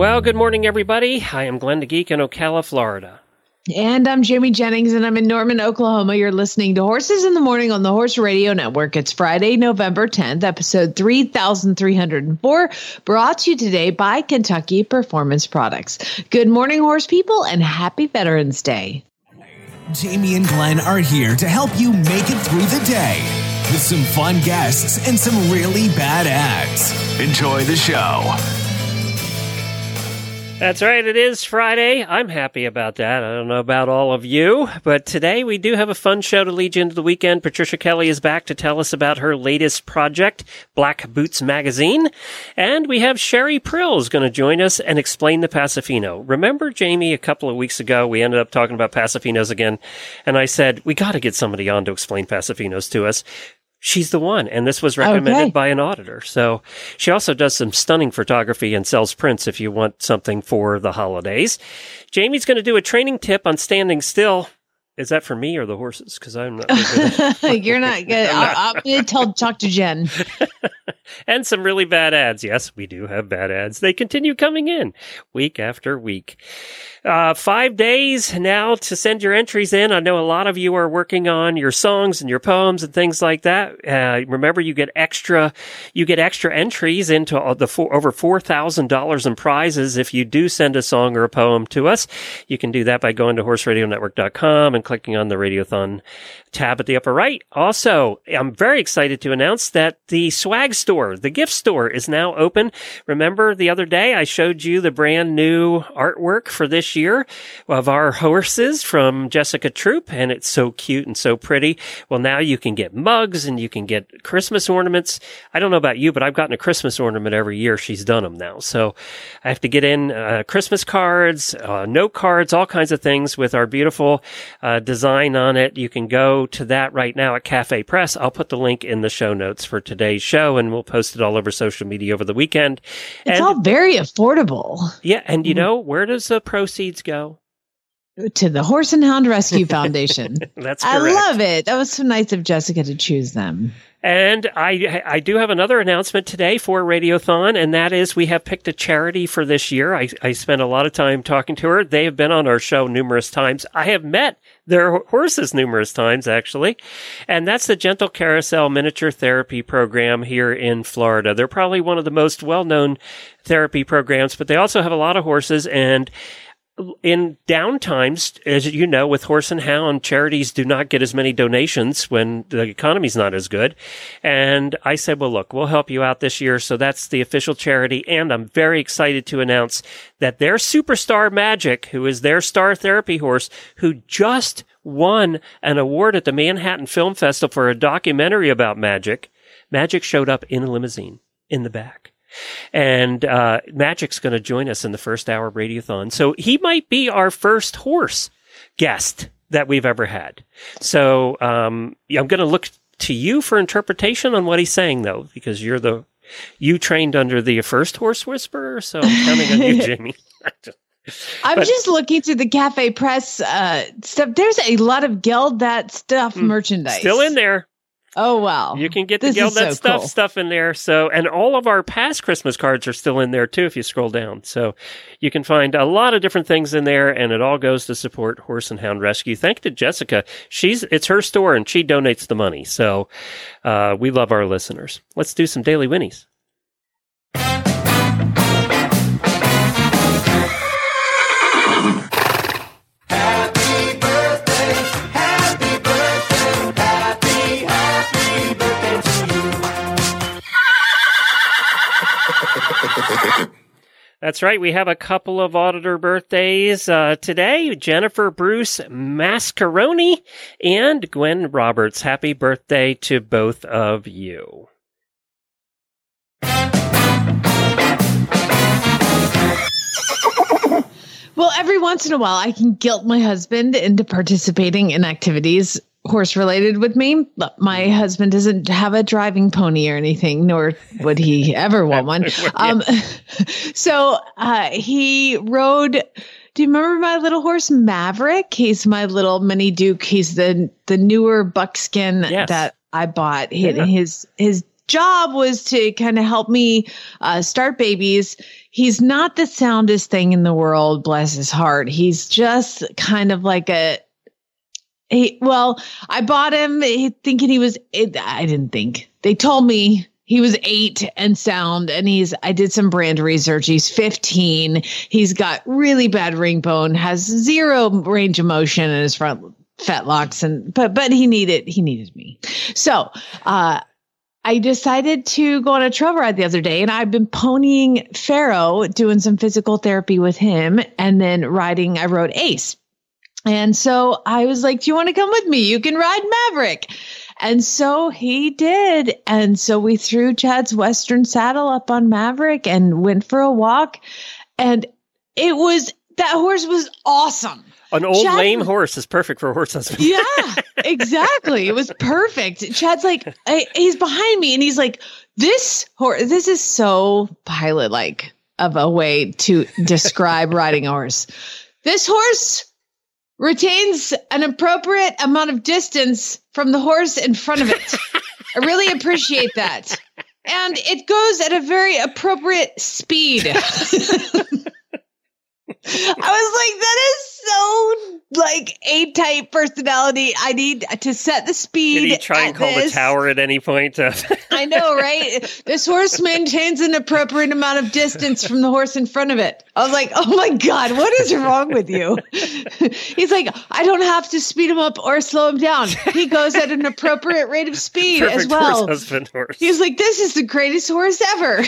Well, good morning, everybody. I am Glenn the Geek in Ocala, Florida. And I'm Jamie Jennings, and I'm in Norman, Oklahoma. You're listening to Horses in the Morning on the Horse Radio Network. It's Friday, November 10th, episode 3304, brought to you today by Kentucky Performance Products. Good morning, horse people, and happy Veterans Day. Jamie and Glenn are here to help you make it through the day with some fun guests and some really bad ads. Enjoy the show. That's right. It is Friday. I'm happy about that. I don't know about all of you, but today we do have a fun show to lead you into the weekend. Patricia Kelly is back to tell us about her latest project, Black Boots Magazine. And we have Cheri Prill's going to join us and explain the Pasofino. Remember, Jamie, a couple of weeks ago, we ended up talking about Pasofinos again. And I said, we got to get somebody on to explain Pasofinos to us she's the one. And this was recommended Okay. by an auditor. So she also does some stunning photography and sells prints if you want something for the holidays. Jamie's going to do a training tip on standing still. Is that for me or the horses? Because I'm not. You're not good. I'll, I'll gonna tell talk to Jen. and some really bad ads. Yes, we do have bad ads. They continue coming in week after week. Uh, five days now to send your entries in. I know a lot of you are working on your songs and your poems and things like that. Uh, remember, you get extra, you get extra entries into all the four, over four thousand dollars in prizes if you do send a song or a poem to us. You can do that by going to horseradionetwork.com and clicking on the Radiothon tab at the upper right. Also, I'm very excited to announce that the swag store, the gift store is now open. Remember the other day I showed you the brand new artwork for this year of our horses from Jessica Troop and it's so cute and so pretty. Well, now you can get mugs and you can get Christmas ornaments. I don't know about you, but I've gotten a Christmas ornament every year. She's done them now. So I have to get in uh, Christmas cards, uh, note cards, all kinds of things with our beautiful uh, Uh, design on it. You can go to that right now at Cafe Press. I'll put the link in the show notes for today's show and we'll post it all over social media over the weekend. It's and all very affordable yeah, and you mm-hmm. know, where does the proceeds go? To the Horse and Hound Rescue Foundation. That's I love it. That was so nice of Jessica to choose them. And I, I do have another announcement today for Radiothon, and that is we have picked a charity for this year. I, I spent a lot of time talking to her. They have been on our show numerous times. I have met their horses numerous times, actually. And that's the Gentle Carousel Miniature Therapy Program here in Florida. They're probably one of the most well-known therapy programs, but they also have a lot of horses and in downtimes, as you know, with horse and hound, charities do not get as many donations when the economy's not as good. And I said, well, look, we'll help you out this year. So that's the official charity. And I'm very excited to announce that their superstar Magic, who is their star therapy horse, who just won an award at the Manhattan Film Festival for a documentary about magic, Magic showed up in a limousine in the back. And uh, Magic's going to join us in the first hour of Radiothon. So he might be our first horse guest that we've ever had. So um, I'm going to look to you for interpretation on what he's saying, though, because you're the you trained under the first horse whisperer. So I'm counting on you, Jamie. I'm But- just looking through the Cafe Press uh, stuff. There's a lot of Geld That Stuff merchandise. Hmm. Still in there. Oh, wow. You can get This the is Geld That so stuff cool. stuff in there. So, and all of our past Christmas cards are still in there too. If you scroll down, so you can find a lot of different things in there, and it all goes to support Horse and Hound Rescue. Thank to Jessica. She's it's her store, and she donates the money. So, uh, we love our listeners. Let's do some daily whinnies. That's right. We have a couple of auditor birthdays uh, today. Jennifer Bruce Mascaroni and Gwen Roberts. Happy birthday to both of you. Well, every once in a while, I can guilt my husband into participating in activities horse related with me. But my husband doesn't have a driving pony or anything, nor would he ever want one. Um, so uh, he rode. Do you remember my little horse Maverick? He's my little mini Duke. He's the the newer buckskin Yes. that I bought. He- Yeah. His his job was to kind of help me uh, start babies. He's not the soundest thing in the world, bless his heart. He's just kind of like a he, well, I bought him thinking he was, it, I didn't think. They told me he was eight and sound, and he's, I did some brand research. He's 15. He's got really bad ring bone, has zero range of motion in his front fetlocks, and, but, but he needed, he needed me. So, uh, I decided to go on a trail ride the other day and I've been ponying Pharaoh, doing some physical therapy with him, and then riding, I rode Ace. And so I was like, Do you want to come with me? You can ride Maverick. And so he did. And so we threw Chad's Western saddle up on Maverick and went for a walk. And it was, that horse was awesome. An old Chad- lame horse is perfect for a horse husband. Yeah, exactly. It was perfect. Chad's like, I, he's behind me and he's like, this horse, this is so pilot like of a way to describe riding a horse. This horse retains an appropriate amount of distance from the horse in front of it. I really appreciate that. And it goes at a very appropriate speed. I was like, that is so like A type personality. I need to set the speed. Did he try and call the tower at any point? I know, right? This horse maintains an appropriate amount of distance from the horse in front of it. I was like, oh my God, what is wrong with you? He's like, I don't have to speed him up or slow him down. He goes at an appropriate rate of speed as perfect well. horse husband horse. He's like, this is the greatest horse ever.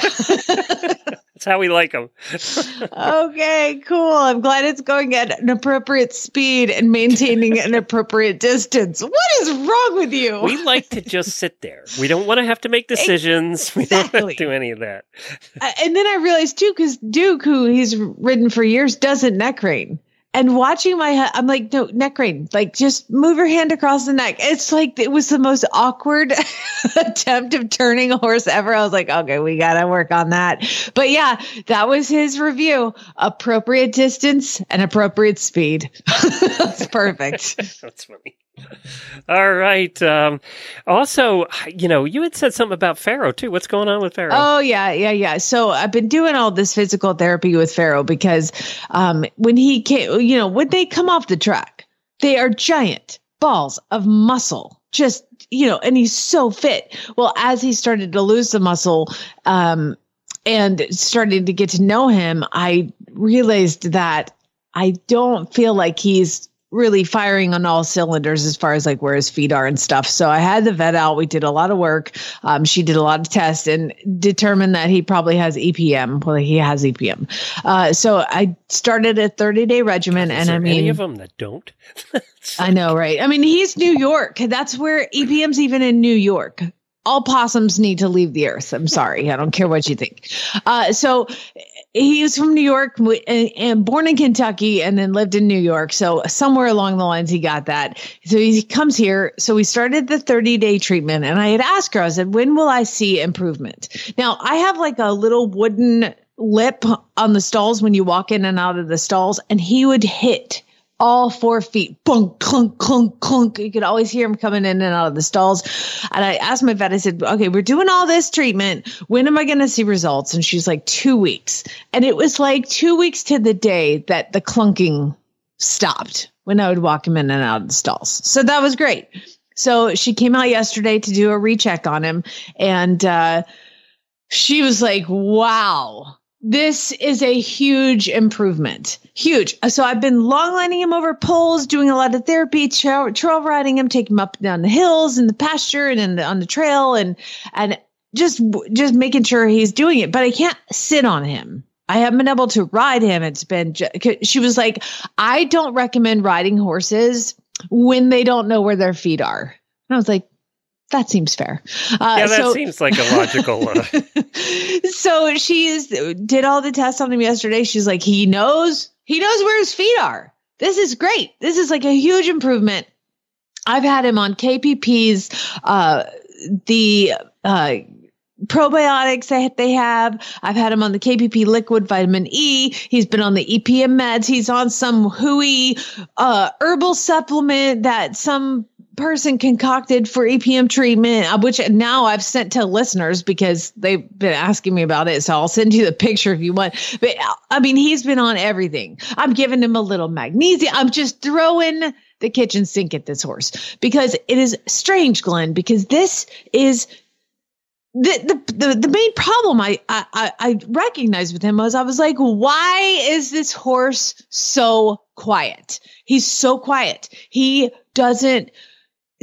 That's how we like them. okay, cool. I'm glad it's going at an appropriate speed and maintaining an appropriate distance. What is wrong with you? We like to just sit there. We don't want to have to make decisions. We don't want to do any of that. Uh, and then I realized too, because Duke, who he's ridden for years, doesn't neck rein. And watching my, I'm like, no, neck rein. Like, just move your hand across the neck. It's like it was the most awkward attempt of turning a horse ever. I was like, okay, we got to work on that. But yeah, that was his review: appropriate distance and appropriate speed. That's perfect. That's funny. All right. Um, also, you know, you had said something about Pharaoh too. What's going on with Pharaoh? Oh yeah, yeah, yeah. So I've been doing all this physical therapy with Pharaoh because um, when he came, you know, when they come off the track, they are giant balls of muscle. Just you know, and he's so fit. Well, as he started to lose the muscle, um, and started to get to know him, I realized that I don't feel like he's really firing on all cylinders as far as like where his feet are and stuff. So I had the vet out. We did a lot of work. Um, she did a lot of tests and determined that he probably has EPM. Well, he has EPM. Uh, so I started a 30 day regimen, Is and I mean, any of them that don't? I know, right? I mean, he's New York. That's where EPM's even in New York. All possums need to leave the earth. I'm sorry. I don't care what you think. Uh, so he was from New York and, born in Kentucky and then lived in New York. So somewhere along the lines, he got that. So he comes here. So we started the 30 day treatment and I had asked her, I said, when will I see improvement? Now I have like a little wooden lip on the stalls when you walk in and out of the stalls and he would hit all four feet, bunk, clunk, clunk, clunk. You could always hear him coming in and out of the stalls. And I asked my vet, I said, okay, we're doing all this treatment. When am I going to see results? And she's like, two weeks. And it was like two weeks to the day that the clunking stopped when I would walk him in and out of the stalls. So that was great. So she came out yesterday to do a recheck on him. And, uh, she was like, wow, this is a huge improvement. Huge. So I've been long lining him over poles, doing a lot of therapy, trail, trail riding him, taking him up down the hills in the pasture and in the, on the trail and, and just, just making sure he's doing it. But I can't sit on him. I haven't been able to ride him. It's been, she was like, I don't recommend riding horses when they don't know where their feet are. And I was like, that seems fair. Uh, yeah, that so- seems like a logical. Uh, so she's did all the tests on him yesterday. She's like, he knows He knows where his feet are. This is great. This is like a huge improvement. I've had him on KPP's, uh, the, uh, probiotics that they have. I've had him on the KPP liquid vitamin E. He's been on the EPM meds. He's on some hooey uh, herbal supplement that some person concocted for EPM treatment, uh, which now I've sent to listeners because they've been asking me about it. So I'll send you the picture if you want. But I mean, he's been on everything. I'm giving him a little magnesium. I'm just throwing the kitchen sink at this horse because it is strange, Glenn, because this is the, the the the main problem I, I I recognized with him was I was like, why is this horse so quiet? He's so quiet. He doesn't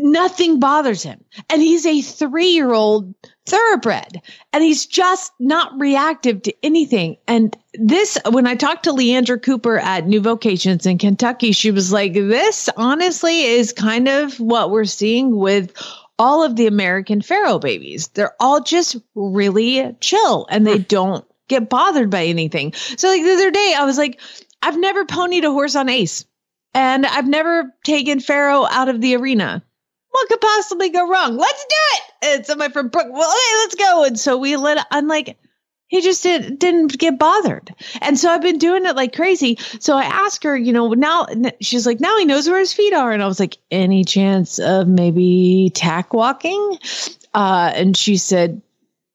nothing bothers him. And he's a three year old thoroughbred and he's just not reactive to anything. And this, when I talked to Leandra Cooper at New Vocations in Kentucky, she was like, this honestly is kind of what we're seeing with all of the American Pharoah babies. They're all just really chill and they hmm. don't get bothered by anything. So like the other day, I was like, I've never ponied a horse on Ace and I've never taken Pharaoh out of the arena what could possibly go wrong? Let's do it. And so my friend Brooke, well, hey, let's go. And so we let, I'm like, he just did, didn't get bothered. And so I've been doing it like crazy. So I asked her, you know, now she's like, now he knows where his feet are. And I was like, any chance of maybe tack walking? Uh, and she said,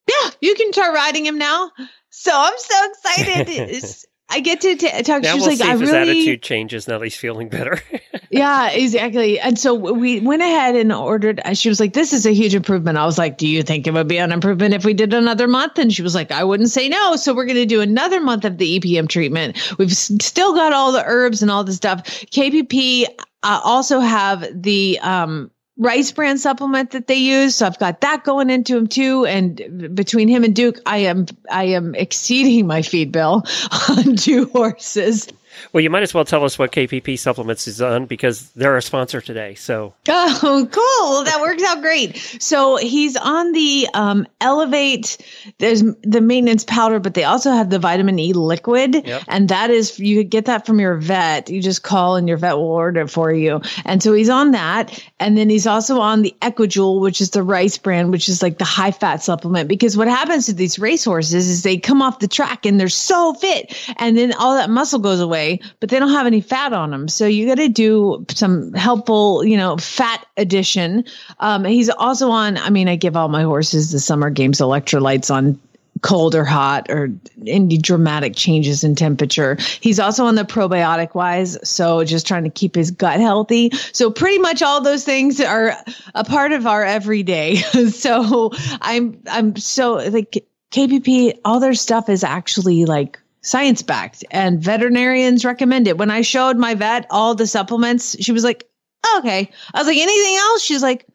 yeah, you can start riding him now. So I'm so excited. I get to t- talk. Now She's we'll like, see I if his attitude changes now that he's feeling better. yeah, exactly. And so we went ahead and ordered. She was like, "This is a huge improvement." I was like, "Do you think it would be an improvement if we did another month?" And she was like, "I wouldn't say no." So we're going to do another month of the EPM treatment. We've s- still got all the herbs and all the stuff. KPP uh, also have the um, rice bran supplement that they use. So I've got that going into him too. And between him and Duke, I am I am exceeding my feed bill on two horses. Well, you might as well tell us what KPP Supplements is on because they're our sponsor today. So Oh, cool. That works out great. So he's on the um, Elevate. There's the maintenance powder, but they also have the vitamin E liquid. Yep. And that is, you could get that from your vet. You just call and your vet will order it for you. And so he's on that. And then he's also on the Equijewel, which is the rice brand, which is like the high fat supplement. Because what happens to these racehorses is they come off the track and they're so fit. And then all that muscle goes away, but they don't have any fat on them. So you got to do some helpful, you know, fat addition. Um, he's also on, I mean, I give all my horses the summer games electrolytes on cold or hot or any dramatic changes in temperature. He's also on the probiotic wise. So just trying to keep his gut healthy. So pretty much all those things are a part of our everyday. so I'm, I'm so like KPP, all their stuff is actually like science backed and veterinarians recommend it. When I showed my vet all the supplements, she was like, oh, okay. I was like, anything else? She's like,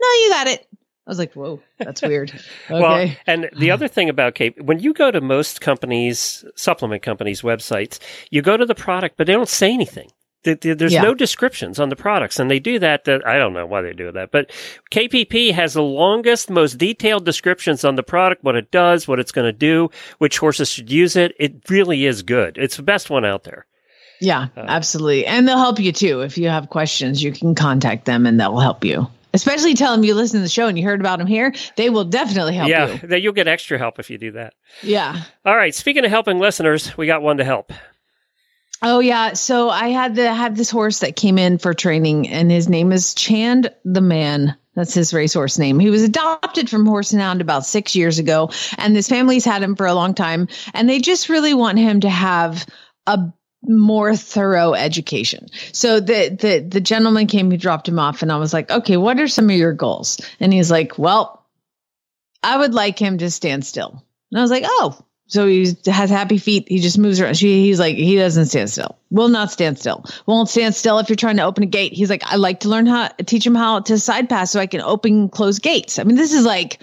no, you got it. I was like, whoa, that's weird. Okay. Well, and the other thing about Cape, when you go to most companies, supplement companies' websites, you go to the product, but they don't say anything. Th- th- There's Yeah. no descriptions on the products, and they do that. I don't know why they do that, but KPP has the longest, most detailed descriptions on the product, what it does, what it's going to do, which horses should use it. It really is good. It's the best one out there. yeah, uh, absolutely. And they'll help you too. If you have questions, you can contact them and they'll help you. Especially tell them you listen to the show and you heard about them here. They will definitely help yeah, you. that you'll get extra help if you do that. Yeah. All right. Speaking of helping listeners, we got one to help. Oh yeah. So I had to have this horse that came in for training and his name is Chand the Man. That's his racehorse name. He was adopted from Horse and Hound about six years ago, and this family's had him for a long time, and they just really want him to have a more thorough education. So the the the gentleman came, he dropped him off, and I was like, okay, what are some of your goals? And he's like, well, I would like him to stand still. And I was like, oh, so he has happy feet. He just moves around. She, he's like, he doesn't stand still. Will not stand still. Won't stand still if you're trying to open a gate. He's like, I like to learn how, teach him how to side pass so I can open close gates. I mean, this is like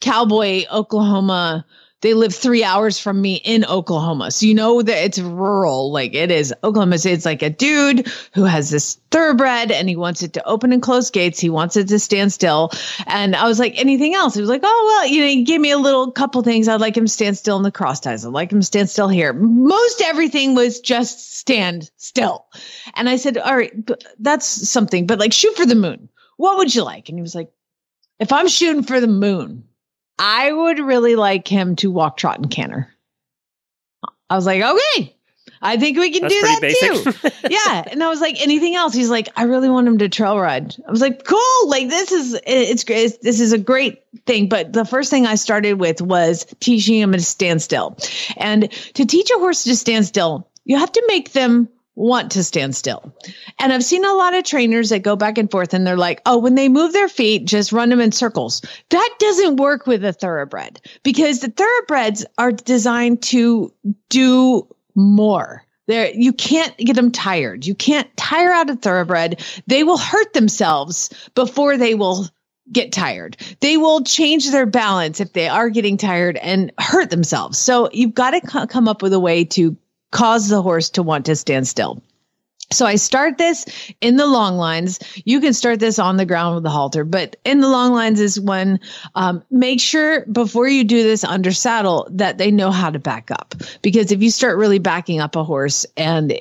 cowboy Oklahoma they live three hours from me in Oklahoma. So you know that it's rural. Like it is Oklahoma. It's like a dude who has this thoroughbred and he wants it to open and close gates. He wants it to stand still. And I was like, anything else? He was like, oh, well, you know, he gave me a little couple things. I'd like him to stand still in the cross ties. I'd like him to stand still here. Most everything was just stand still. And I said, all right, that's something, but like shoot for the moon. What would you like? And he was like, if I'm shooting for the moon, I would really like him to walk, trot, and canter. I was like, okay, I think we can That's do that basic. too. yeah. And I was like, anything else? He's like, I really want him to trail ride. I was like, cool. Like this is, it's great. This is a great thing. But the first thing I started with was teaching him to stand still. And to teach a horse to stand still, you have to make them want to stand still. And I've seen a lot of trainers that go back and forth and they're like, oh, when they move their feet, just run them in circles. That doesn't work with a thoroughbred because the thoroughbreds are designed to do more. There, you can't get them tired. You can't tire out a thoroughbred. They will hurt themselves before they will get tired. They will change their balance if they are getting tired and hurt themselves. So you've got to co- come up with a way to cause the horse to want to stand still. So I start this in the long lines. You can start this on the ground with the halter, but in the long lines is when um, make sure before you do this under saddle that they know how to back up. Because if you start really backing up a horse and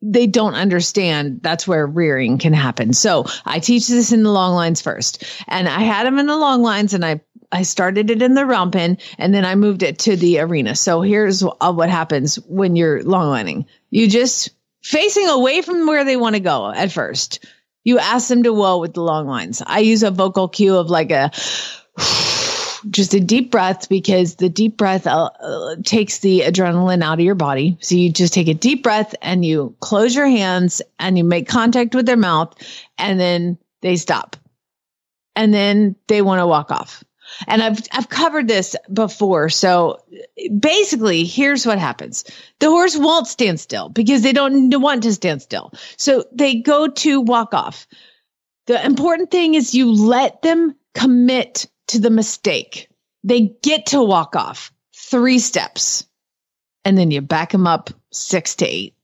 they don't understand, that's where rearing can happen. So I teach this in the long lines first, and I had them in the long lines, and I I started it in the round pen and then I moved it to the arena. So here's uh, what happens when you're long lining. You just facing away from where they want to go at first. You ask them to whoa with the long lines. I use a vocal cue of like a just a deep breath because the deep breath uh, uh, takes the adrenaline out of your body. So you just take a deep breath and you close your hands and you make contact with their mouth and then they stop. And then they want to walk off. And I've I've covered this before. So basically, here's what happens. The horse won't stand still because they don't want to stand still. So they go to walk off. The important thing is you let them commit to the mistake. They get to walk off three steps and then you back them up six to eight.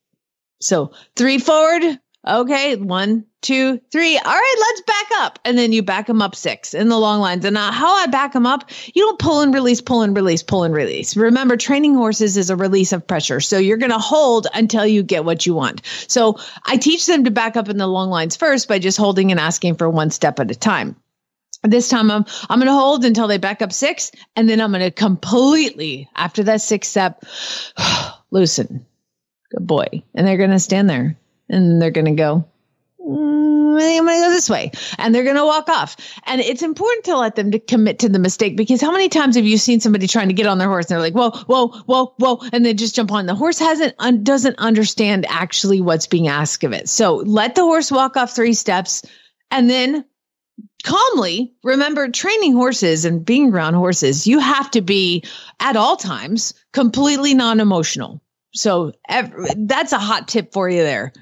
So three forward. Okay. One, two, three. All right. Let's back up. And then you back them up six in the long lines. And uh, how I back them up, you don't pull and release, pull and release, pull and release. Remember, training horses is a release of pressure. So you're going to hold until you get what you want. So I teach them to back up in the long lines first by just holding and asking for one step at a time. This time I'm I'm going to hold until they back up six, and then I'm going to completely after that six step loosen. Good boy, and they're going to stand there, and they're going to go. "Mm, I'm going to go this way, and they're going to walk off. And it's important to let them to commit to the mistake because how many times have you seen somebody trying to get on their horse and they're like, whoa, whoa, whoa, whoa, and they just jump on. The horse hasn't un- doesn't understand actually what's being asked of it. So let the horse walk off three steps, and then calmly remember training horses and being around horses you have to be at all times completely non-emotional so ev- that's a hot tip for you there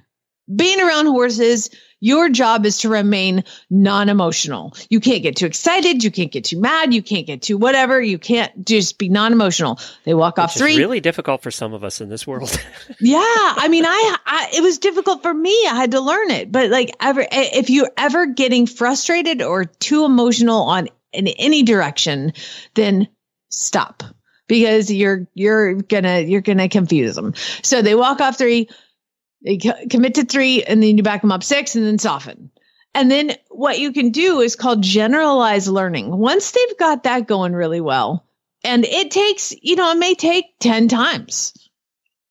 being around horses your job is to remain non-emotional. You can't get too excited. You can't get too mad. You can't get too whatever. You can't just be non-emotional. They walk off Which is three. really difficult for some of us in this world. yeah. I mean I, I it was difficult for me. I had to learn it. But like ever if you're ever getting frustrated or too emotional on in any direction then stop. Because you're you're gonna you're gonna confuse them. So they walk off three they commit to three and then you back them up six and then soften and then what you can do is called generalized learning once they've got that going really well and it takes you know it may take 10 times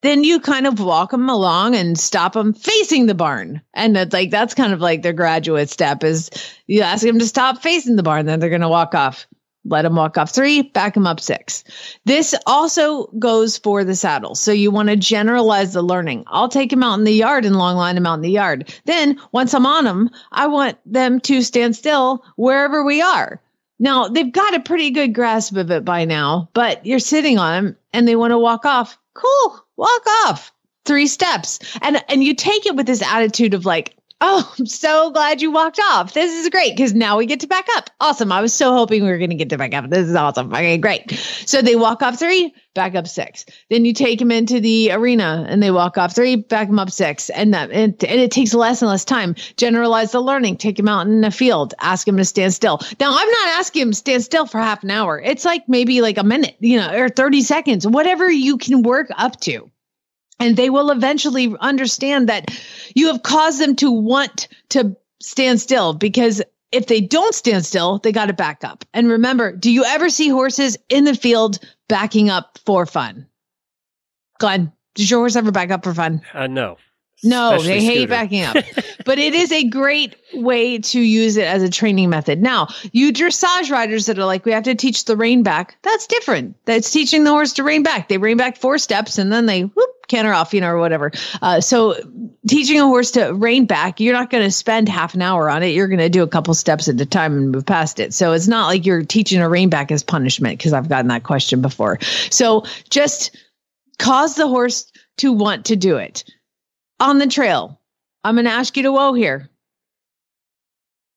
then you kind of walk them along and stop them facing the barn. And it's like that's kind of like their graduate step is you ask them to stop facing the barn, then they're going to walk off. Let them walk off three, back them up six. This also goes for the saddle. So you want to generalize the learning. I'll take them out in the yard and long line them out in the yard. Then once I'm on them, I want them to stand still wherever we are. Now they've got a pretty good grasp of it by now, but you're sitting on them and they want to walk off. Cool, walk off. Three steps. And and you take it with this attitude of like, Oh, I'm so glad you walked off. This is great because now we get to back up. Awesome. I was so hoping we were going to get to back up. This is awesome. Okay, great. So they walk off three, back up six. Then you take them into the arena and they walk off three, back them up six. And that and, and it takes less and less time. Generalize the learning. Take them out in the field. Ask them to stand still. Now I'm not asking them to stand still for half an hour. It's like maybe like a minute, you know, or 30 seconds, whatever you can work up to. And they will eventually understand that you have caused them to want to stand still because if they don't stand still, they got to back up. And remember, do you ever see horses in the field backing up for fun? Glenn, does your horse ever back up for fun? Uh, no. No, they hate Scooter. backing up. but it is a great way to use it as a training method. Now, you dressage riders that are like, we have to teach the rein back. That's different. That's teaching the horse to rein back. They rein back four steps and then they whoop, canter off, you know, or whatever. Uh, so teaching a horse to rein back, you're not going to spend half an hour on it. You're going to do a couple steps at a time and move past it. So it's not like you're teaching a rein back as punishment because I've gotten that question before. So just cause the horse to want to do it on the trail. I'm going to ask you to whoa here.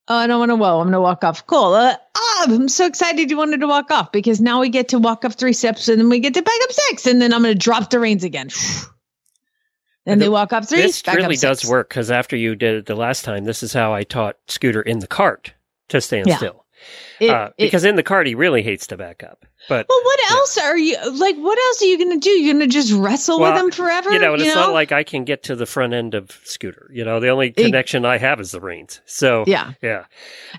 Oh, I don't want to whoa. I'm going to walk off. Cool. Uh, ah, I'm so excited you wanted to walk off because now we get to walk up three steps and then we get to back up six. And then I'm going to drop the reins again. Then they walk up three. This really does work because after you did it the last time, this is how I taught Scooter in the cart to stand Yeah. still. It- uh, it- because in the cart, he really hates to back up. But well, what Yeah. else are you like? What else are you going to do? You're going to just wrestle Well, with them forever? you know, and it's not like I can get to the front end of Scooter. You know, the only connection I have is the reins. So Yeah. yeah.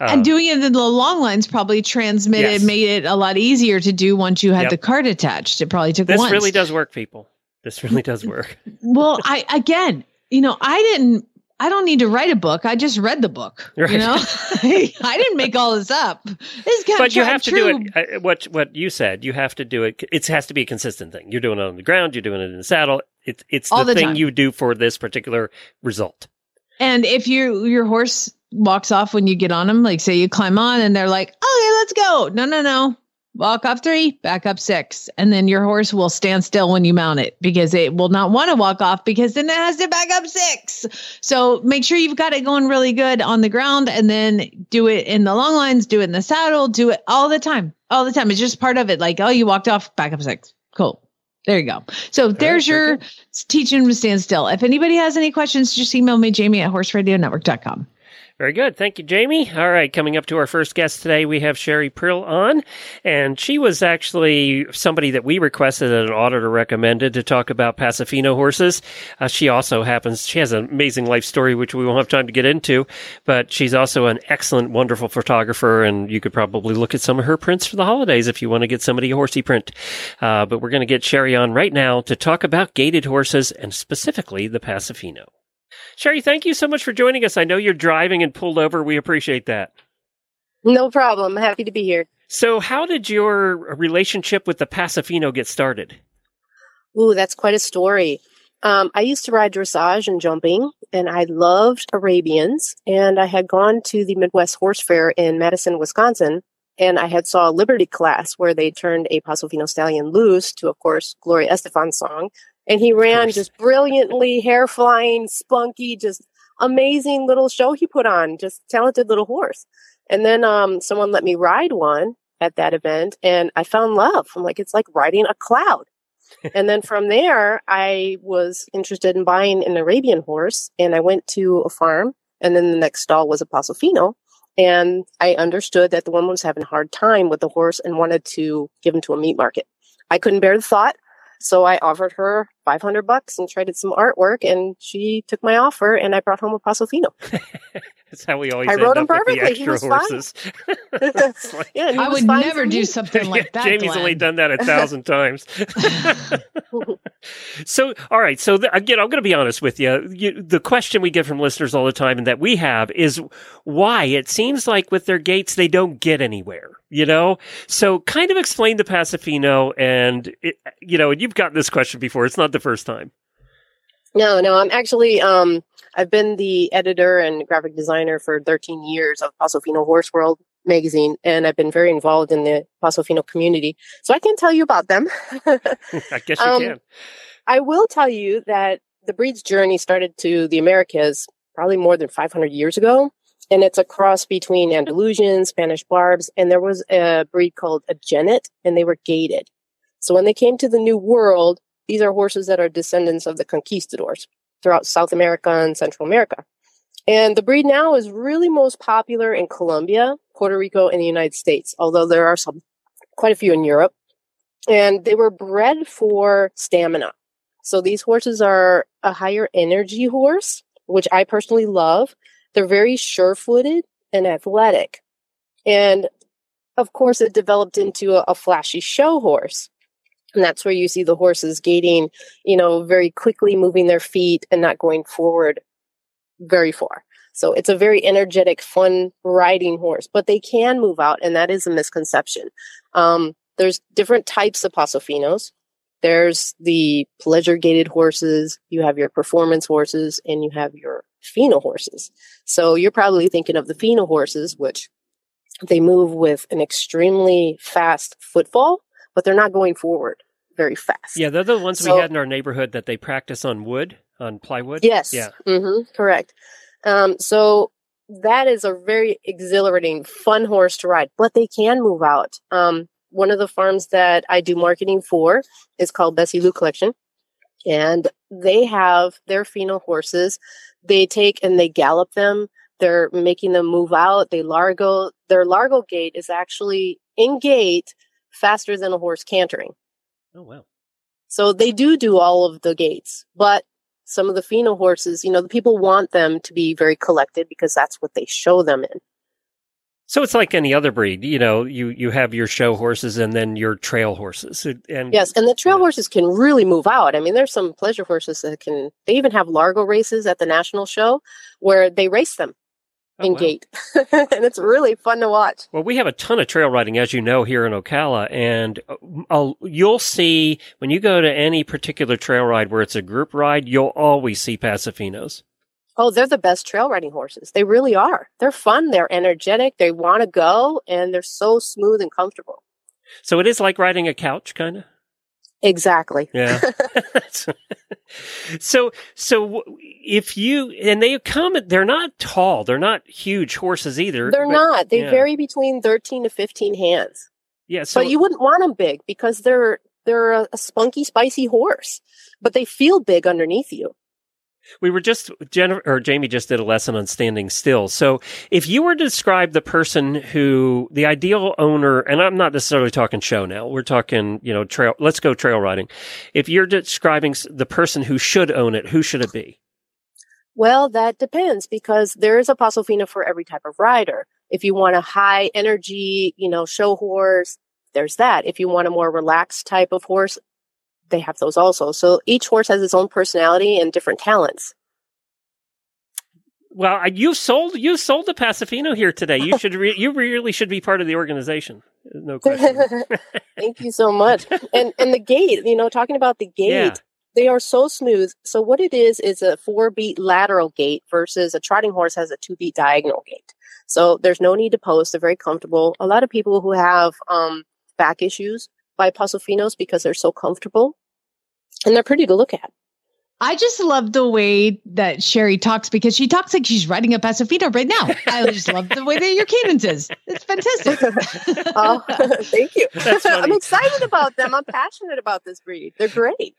and Uh, doing it in the long lines probably transmitted, Yes. made it a lot easier to do once you had Yep. the cart attached. It probably took this once. really does work, people. This really does work. well, I again, you know, I didn't. I don't need to write a book. I just read the book. Right. You know, I didn't make all this up. This is kind but of you have to true. do it. Uh, what what you said, you have to do it. It has to be a consistent thing. You're doing it on the ground. You're doing it in the saddle. It's it's the, the thing time. you do for this particular result. And if you your horse walks off when you get on them, like say you climb on and they're like, okay, let's go. No, no, no. Walk up three, back up six. And then your horse will stand still when you mount it because it will not want to walk off because then it has to back up six. So make sure you've got it going really good on the ground and then do it in the long lines, do it in the saddle, do it all the time. All the time. It's just part of it. Like, oh, you walked off, back up six. Cool. There you go. So there's very your teaching to stand still. If anybody has any questions, just email me, Jamie at horseradionetwork.com. Very good. Thank you, Jamie. All right. Coming up to our first guest today, we have Cheri Prill on. And she was actually somebody that we requested and an auditor recommended to talk about Pasofino horses. Uh, she also happens, she has an amazing life story, which we won't have time to get into, but she's also an excellent, wonderful photographer. And you could probably look at some of her prints for the holidays if you want to get somebody a horsey print. Uh, but we're going to get Cheri on right now to talk about gaited horses and specifically the Pasofino. Cheri, thank you so much for joining us. I know you're driving and pulled over. We appreciate that. No problem. Happy to be here. So, how did your relationship with the Pasofino get started? Ooh, that's quite a story. Um, I used to ride dressage and jumping, and I loved Arabians. And I had gone to the Midwest Horse Fair in Madison, Wisconsin, and I had saw a Liberty class where they turned a Pasofino stallion loose to, of course, Gloria Estefan's song. And he ran just brilliantly, hair flying, spunky, just amazing little show he put on. Just talented little horse. And then um, someone let me ride one at that event, and I fell in love. I'm like, it's like riding a cloud. and then from there, I was interested in buying an Arabian horse, and I went to a farm, and then the next stall was a Pasofino. And I understood that the woman was having a hard time with the horse and wanted to give him to a meat market. I couldn't bear the thought, so I offered her 500 bucks and traded some artwork, and she took my offer, and I brought home a Pasofino. That's how we always I end rode him up with perfectly. He was fine. horses. It's like- yeah, and he I was would fine never do me. something like that. Jamie's Glenn. only done that a thousand times. so, all right. So, th- again, I'm going to be honest with you. you. The question we get from listeners all the time and that we have is why it seems like with their gaits, they don't get anywhere, you know? So, kind of explain the Pasofino and, it, you know, and you've gotten this question before. It's not the first time. No, no, I'm actually um I've been the editor and graphic designer for 13 years of Pasofino Horse World magazine and I've been very involved in the Pasofino community. So I can tell you about them. I guess you Um, can. I will tell you that the breed's journey started to the Americas probably more than 500 years ago. And it's a cross between Andalusian, Spanish Barbs, and there was a breed called a Genet, and they were gaited. So when they came to the New World, these are horses that are descendants of the conquistadors throughout South America and Central America. And the breed now is really most popular in Colombia, Puerto Rico, and the United States, although there are some, quite a few in Europe. And they were bred for stamina. So these horses are a higher energy horse, which I personally love. They're very sure footed and athletic. And of course, it developed into a, a, flashy show horse. And that's where you see the horses gaiting, you know, very quickly moving their feet and not going forward very far. So it's a very energetic, fun riding horse, but they can move out, and that is a misconception. Um, there's different types of Pasofinos. There's the pleasure gated horses, you have your performance horses, and you have your Fino horses. So you're probably thinking of the Fino horses, which they move with an extremely fast footfall, but they're not going forward very fast. Yeah, they're the ones so, we had in our neighborhood that they practice on wood on plywood? Yes. Yeah. Mm-hmm, correct. Um, so that is a very exhilarating, fun horse to ride, but they can move out. Um, one of the farms that I do marketing for is called Bessie Lou Collection. And they have their Fino horses. They take and they gallop them. They're making them move out. They largo. Their largo gait is actually in gait faster than a horse cantering. Oh, wow. So they do do all of the gaits, but some of the Fino horses, you know, the people want them to be very collected because that's what they show them in. So it's like any other breed, you know. You you have your show horses and then your trail horses, and yes, and the trail horses can really move out. I mean, there's some pleasure horses that can. They even have Largo races at the national show where they race them oh, in wow. gait, and it's really fun to watch. Well, we have a ton of trail riding, as you know, here in Ocala, and uh, you'll see when you go to any particular trail ride where it's a group ride, you'll always see Pasofinos. Oh, they're the best trail riding horses. They really are. They're fun. They're energetic. They want to go, and they're so smooth and comfortable. So it is like riding a couch, kind of. Exactly. Yeah. so, so if you and they come, they're not tall. They're not huge horses either. They're but, not. They yeah. vary between thirteen to fifteen hands. Yeah. So, but you wouldn't want them big because they're they're a, a spunky, spicy horse, but they feel big underneath you. We were just Jennifer or Jamie just did a lesson on standing still. So, if you were to describe the person who the ideal owner, and I'm not necessarily talking show now, we're talking you know trail. Let's go trail riding. If you're describing the person who should own it, who should it be? Well, that depends because there is a Pasofino for every type of rider. If you want a high energy, you know, show horse, there's that. If you want a more relaxed type of horse, they have those also. So each horse has its own personality and different talents. Well, you sold you sold the Pasofino here today. You should re- you really should be part of the organization. No question. Thank you so much. And and the gait, you know, talking about the gait, yeah. they are so smooth. So what it is is a four beat lateral gait versus a trotting horse has a two beat diagonal gait. So there's no need to post. They're very comfortable. A lot of people who have um, back issues buy Pasofinos because they're so comfortable and they're pretty to look at. I just love the way that Cheri talks because she talks like she's writing a Pasofino right now. I just love the way that your cadence is. It's fantastic. oh, thank you. I'm excited about them. I'm passionate about this breed. They're great.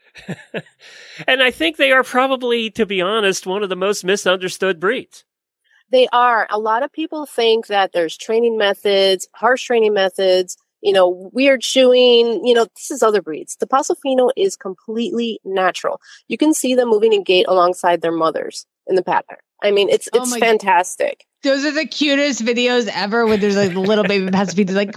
and I think they are probably, to be honest, one of the most misunderstood breeds. They are. A lot of people think that there's training methods, harsh training methods, you know, weird shoeing, you know, this is other breeds. The Pasofino is completely natural. You can see them moving in gait alongside their mothers in the pattern. I mean, it's oh it's fantastic. God. Those are the cutest videos ever when there's like the little baby Pasofino like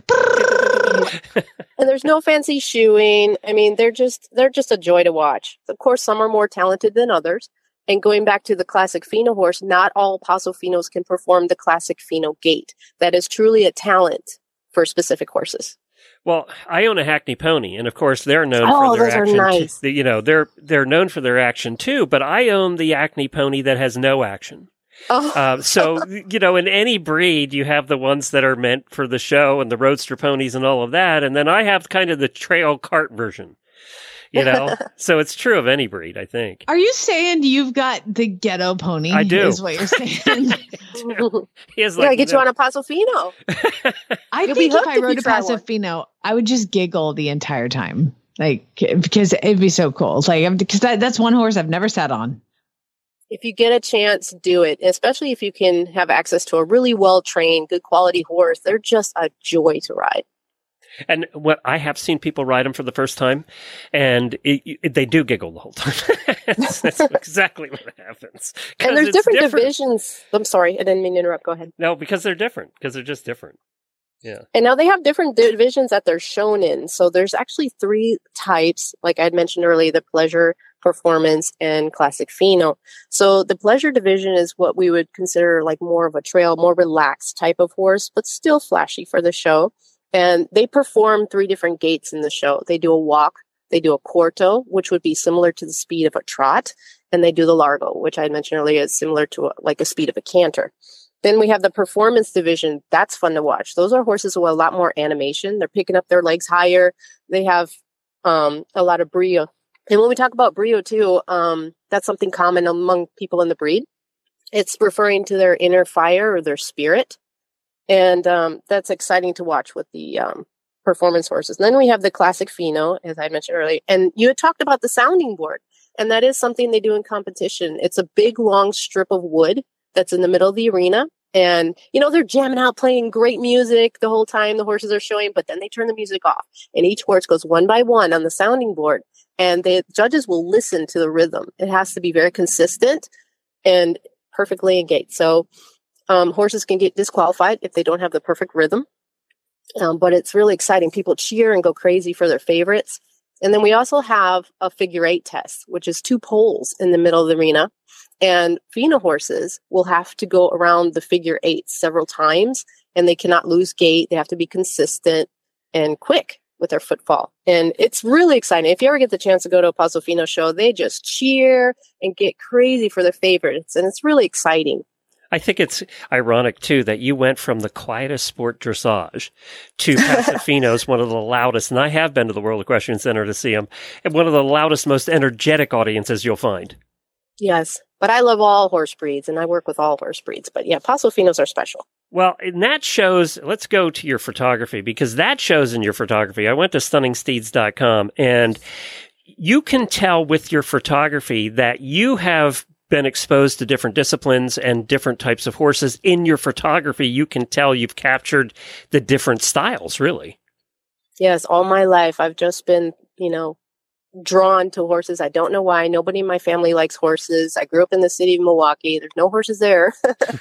and there's no fancy shoeing. I mean, they're just they're just a joy to watch. Of course, some are more talented than others. And going back to the classic Fino horse, not all Pasofinos can perform the classic Fino gait. That is truly a talent for specific horses. Well, I own a Hackney pony, and of course they're known oh, for their action. Nice. You know, they're they're known for their action too. But I own the Hackney pony that has no action. Oh. Uh, so you know, in any breed, you have the ones that are meant for the show and the roadster ponies and all of that, and then I have kind of the trail cart version. You know, so it's true of any breed, I think. Are you saying you've got the ghetto pony? I do. Is what you're saying? He has yeah, like get you on a Paso Fino. I You'll be think if I rode you a try. Pasofino, I would just giggle the entire time. Like, because it'd be so cool. Like, because that, that's one horse I've never sat on. If you get a chance, do it. Especially if you can have access to a really well trained, good quality horse. They're just a joy to ride. And what I have seen people ride them for the first time, and it, it- they do giggle the whole time. that's, that's exactly what happens. And there's it's different, divisions. I'm sorry, I didn't mean to interrupt. Go ahead. No, because they're different. Because they're just different. Yeah. And now they have different divisions that they're shown in. So there's actually three types, like I had mentioned earlier, the pleasure, performance, and classic Fino. So the pleasure division is what we would consider like more of a trail, more relaxed type of horse, but still flashy for the show. And they perform three different gaits in the show. They do a walk, they do a corto, which would be similar to the speed of a trot, and they do the largo, which I mentioned earlier is similar to a, like a speed of a canter. Then we have the performance division. That's fun to watch. Those are horses with a lot more animation. They're picking up their legs higher. They have um, a lot of brio. And when we talk about brio too, um, that's something common among people in the breed. It's referring to their inner fire or their spirit. And um, that's exciting to watch with the um, performance horses. And then we have the classic Fino, as I mentioned earlier. And you had talked about the sounding board. And that is something they do in competition. It's a big, long strip of wood that's in the middle of the arena. And, you know, they're jamming out, playing great music the whole time the horses are showing, but then they turn the music off. And each horse goes one by one on the sounding board. And the judges will listen to the rhythm. It has to be very consistent and perfectly engaged. So um, horses can get disqualified if they don't have the perfect rhythm. Um, but it's really exciting. People cheer and go crazy for their favorites. And then we also have a figure eight test, which is two poles in the middle of the arena. And Fino horses will have to go around the figure eight several times and they cannot lose gait. They have to be consistent and quick with their footfall. And it's really exciting. If you ever get the chance to go to a Paso Fino show, they just cheer and get crazy for their favorites. And it's really exciting. I think it's ironic too that you went from the quietest sport dressage to Paso Finos, one of the loudest, and I have been to the World Equestrian Center to see them, and one of the loudest, most energetic audiences you'll find. Yes. But I love all horse breeds and I work with all horse breeds. But yeah, Paso Finos are special. Well, and that shows, let's go to your photography because that shows in your photography. I went to stunningsteeds.com and you can tell with your photography that you have been exposed to different disciplines and different types of horses in your photography. You can tell you've captured the different styles, really. Yes, all my life I've just been, you know, drawn to horses. I don't know why. Nobody in my family likes horses. I grew up in the city of Milwaukee. There's no horses there.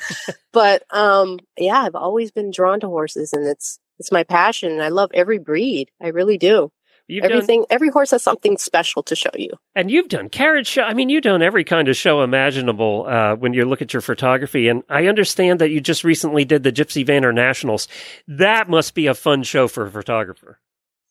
but um yeah, I've always been drawn to horses and it's it's my passion and I love every breed. I really do. You've done, Everything every horse has something special to show you. and you've done carriage show. I mean, you've done every kind of show imaginable uh, when you look at your photography. And I understand that you just recently did the Gypsy Vanner Nationals. That must be a fun show for a photographer.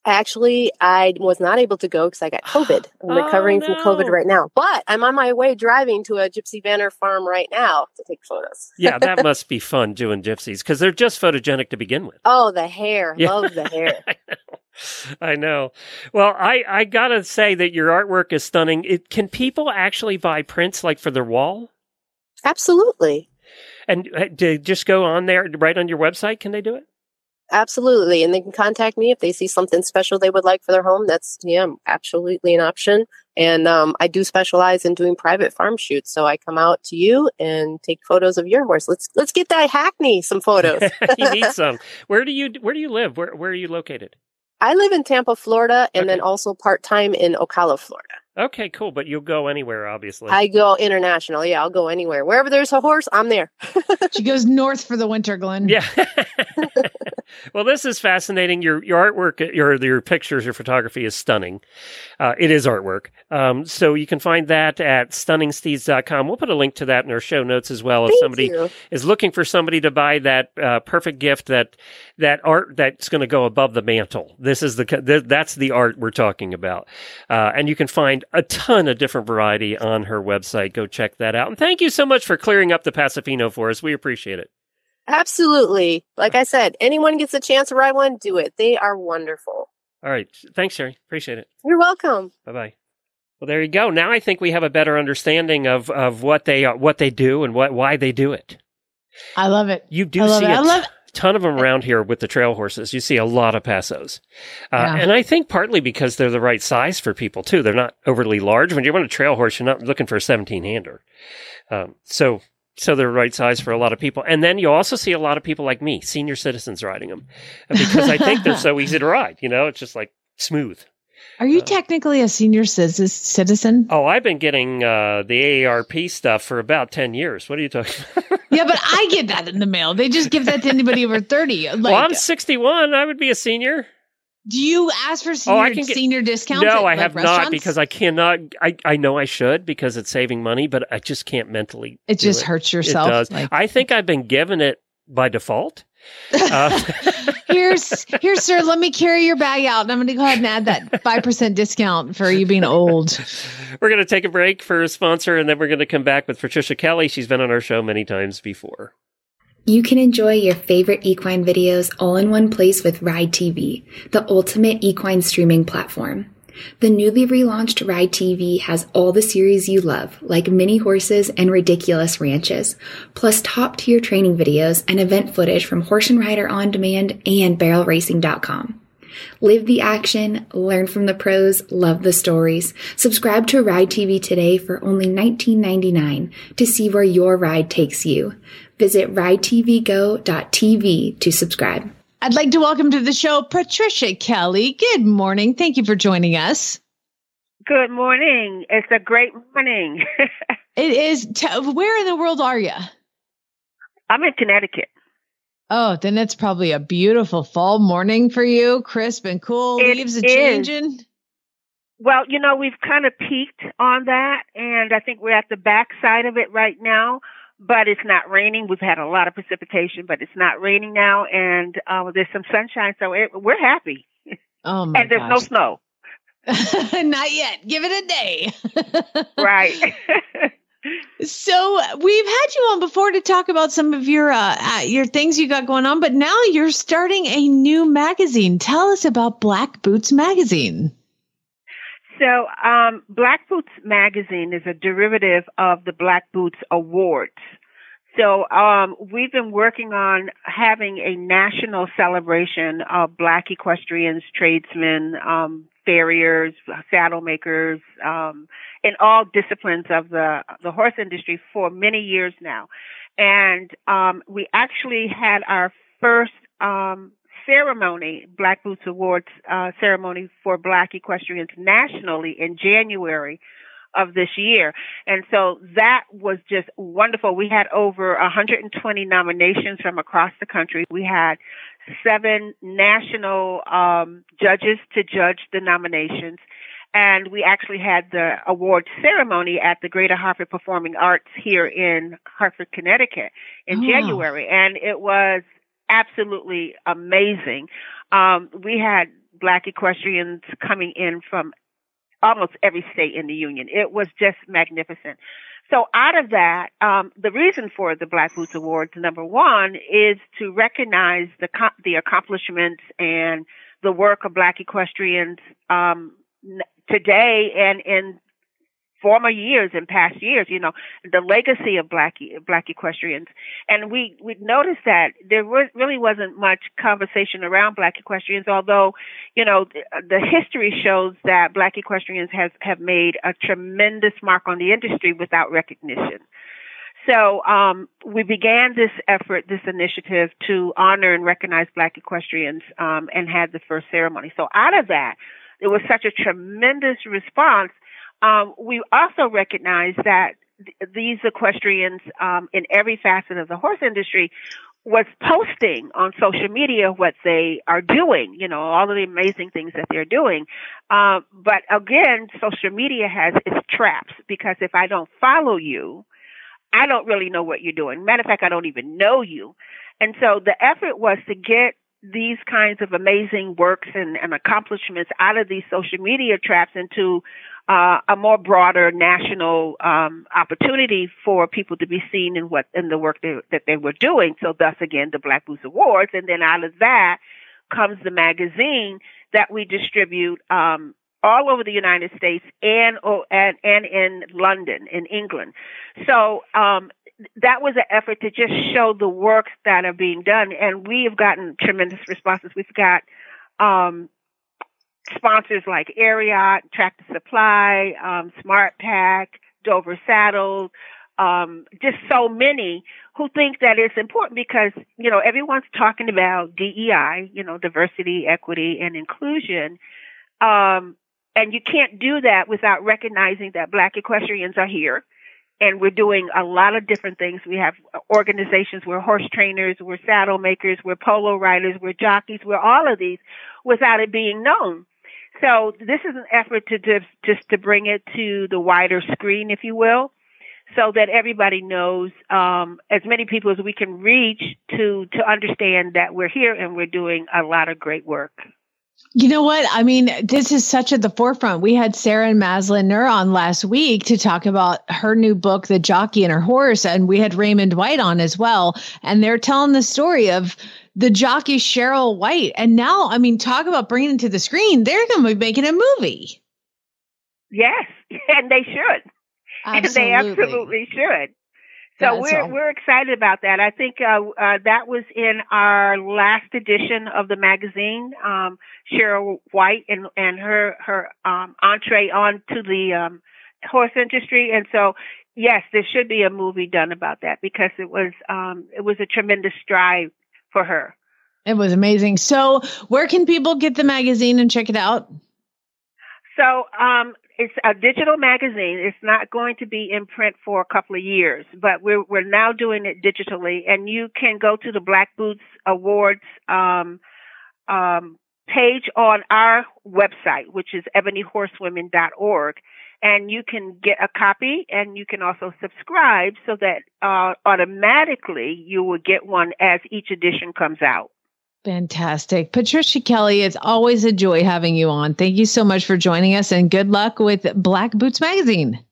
Actually, I was not able to go because I got COVID. I'm Oh, recovering from COVID right now. But I'm on my way driving to a Gypsy Vanner farm right now to take photos. Yeah, that must be fun doing gypsies because they're just photogenic to begin with. Oh, the hair. Yeah. Love the hair. I know. Well, I, I gotta say that your artwork is stunning. It, can people actually buy prints like for their wall? Absolutely. And uh, to just go on there, right on your website, can they do it? Absolutely. And they can contact me if they see something special they would like for their home. That's, yeah, absolutely an option. And um, I do specialize in doing private farm shoots. So I come out to you and take photos of your horse. Let's let's get that Hackney some photos. you need some. Where do you Where do you live? Where Where are you located? I live in Tampa, Florida, and then also part time in Ocala, Florida. Okay, cool. But you'll go anywhere, obviously. I go international. Yeah, I'll go anywhere. Wherever there's a horse, I'm there. She goes north for the winter, Glenn. Yeah. Well, this is fascinating. Your your artwork, your your pictures, your photography is stunning. Uh, it is artwork. Um, so you can find that at stunningsteeds.com. We'll put a link to that in our show notes as well. If Thank somebody you. is looking for somebody to buy that uh, perfect gift, that that art that's going to go above the mantle. This is the th- that's the art we're talking about, uh, and you can find a ton of different variety on her website. Go check that out. And thank you so much for clearing up the Paso Fino for us. We appreciate it. Absolutely. Like I said, anyone gets a chance to ride one, do it. They are wonderful. All right. Thanks, Cheri. Appreciate it. You're welcome. Bye bye. Well, there you go. Now I think we have a better understanding of, of what they are, what they do, and what why they do it. I love it. You do I love see it. a I love t- ton of them around here with the trail horses. You see a lot of Pasos, uh, Yeah. and I think partly because they're the right size for people too. They're not overly large. When you want a trail horse, you're not looking for a 17 hander. Um, so. So they're the right size for a lot of people, and then you also see a lot of people like me, senior citizens, riding them because I think they're so easy to ride. You know, it's just like smooth. Are you technically a senior ci- citizen? Oh, I've been getting uh, the AARP stuff for about 10 years. What are you talking about? yeah, but I get that in the mail. They just give that to anybody over 30. Like, well, I'm 61. I would be a senior. Do you ask for senior, Oh, I can get- senior discounts? no, at, I like, have not because I cannot. I, I know I should because it's saving money, but I just can't mentally. it just hurts yourself. It does. Like, I think I've been given it by default. Uh, here's here, sir. Let me carry your bag out, and I'm going to go ahead and add that five percent discount for you being old. we're going to take a break for a sponsor, and then we're going to come back with Patricia Kelly. She's been on our show many times before. You can enjoy your favorite equine videos all in one place with Ride TV, the ultimate equine streaming platform. The newly relaunched Ride TV has all the series you love, like mini horses and ridiculous ranches, plus top tier training videos and event footage from Horse and Rider On Demand and BarrelRacing.com. Live the action, learn from the pros, love the stories. Subscribe to Ride TV today for only $19.99 to see where your ride takes you. Visit ridetvgo.tv to subscribe. I'd like to welcome to the show Patricia Kelly. Good morning. Thank you for joining us. Good morning. It's a great morning. It is. T- where in the world are you? I'm in Connecticut. Oh, then it's probably a beautiful fall morning for you, crisp and cool. It Leaves a is. changing. Well, you know, we've kind of peaked on that, and I think we're at the backside of it right now. But it's not raining. We've had a lot of precipitation, but it's not raining now, and uh, there's some sunshine, so it, we're happy. Oh my and there's no snow. Not yet. Give it a day. Right. So we've had you on before to talk about some of your uh, uh, your things you got going on, but now you're starting a new magazine. Tell us about Black Boots Magazine. So, um, Black Boots Magazine is a derivative of the Black Boots Awards. So, um, we've been working on having a national celebration of Black equestrians, tradesmen, um, farriers, saddle makers, um, in all disciplines of the the horse industry for many years now. And um, we actually had our first um, ceremony, Black Boots Awards uh, ceremony for Black equestrians nationally in January of this year. And so that was just wonderful. We had over 120 nominations from across the country. We had seven national um, judges to judge the nominations. And we actually had the award ceremony at the Greater Hartford Performing Arts here in Hartford, Connecticut in Oh. January. And it was absolutely amazing. Um, we had black equestrians coming in from almost every state in the union. It was just magnificent. So out of that, um, the reason for the Black Boots Awards, number one, is to recognize the the accomplishments and the work of Black equestrians um, today and in former years and past years. You know, the legacy of Black Black equestrians, and we we noticed that there was, really wasn't much conversation around Black equestrians, although you know, the, the history shows that black equestrians has have made a tremendous mark on the industry without recognition. So um, we began this effort, this initiative to honor and recognize black equestrians, um, and had the first ceremony. So out of that, it was such a tremendous response. Um, we also recognize that th- these equestrians, um, in every facet of the horse industry, was posting on social media what they are doing, you know, all of the amazing things that they're doing. Uh, but again, social media has its traps because if I don't follow you, I don't really know what you're doing. Matter of fact, I don't even know you. And so the effort was to get these kinds of amazing works and, and accomplishments out of these social media traps into uh, a more broader national um, opportunity for people to be seen in what in the work they, that they were doing. So thus again, the Black Boots Awards, and then out of that, comes the magazine that we distribute um, all over the United States and oh, and and in London, in England. So um, that was an effort to just show the works that are being done, and we have gotten tremendous responses. We've got um, sponsors like Ariat, Tractor Supply, um, SmartPak, Dover Saddles, um, just so many who think that it's important because, you know, everyone's talking about DEI, you know, diversity, equity, and inclusion. Um, and you can't do that without recognizing that black equestrians are here. And we're doing a lot of different things. We have organizations, we're horse trainers, we're saddle makers, we're polo riders, we're jockeys, we're all of these without it being known. So this is an effort to just, just to bring it to the wider screen, if you will, so that everybody knows um, as many people as we can reach to to understand that we're here and we're doing a lot of great work. You know what? I mean, this is such at the forefront. We had Sarah and Maslin Nir on last week to talk about her new book, The Jockey and Her Horse, and we had Raymond White on as well. And they're telling the story of the jockey Cheryl White. And now, I mean, talk about bringing it to the screen. They're going to be making a movie. Yes, and they should. Absolutely. they absolutely should. So we're all. we're excited about that. I think uh, uh, that was in our last edition of the magazine. Um, Cheryl White and and her her um, entree onto the um, horse industry, and so yes, there should be a movie done about that because it was um, it was a tremendous strive for her. It was amazing. So, where can people get the magazine and check it out? So um, it's a digital magazine. It's not going to be in print for a couple of years, but we're we're now doing it digitally, and you can go to the Black Boots Awards um, um, page on our website, which is ebonyhorsewomen.org, and you can get a copy, and you can also subscribe so that uh, automatically you will get one as each edition comes out. Fantastic. Patricia Kelly, it's always a joy having you on. Thank you so much for joining us and good luck with Black Boots Magazine.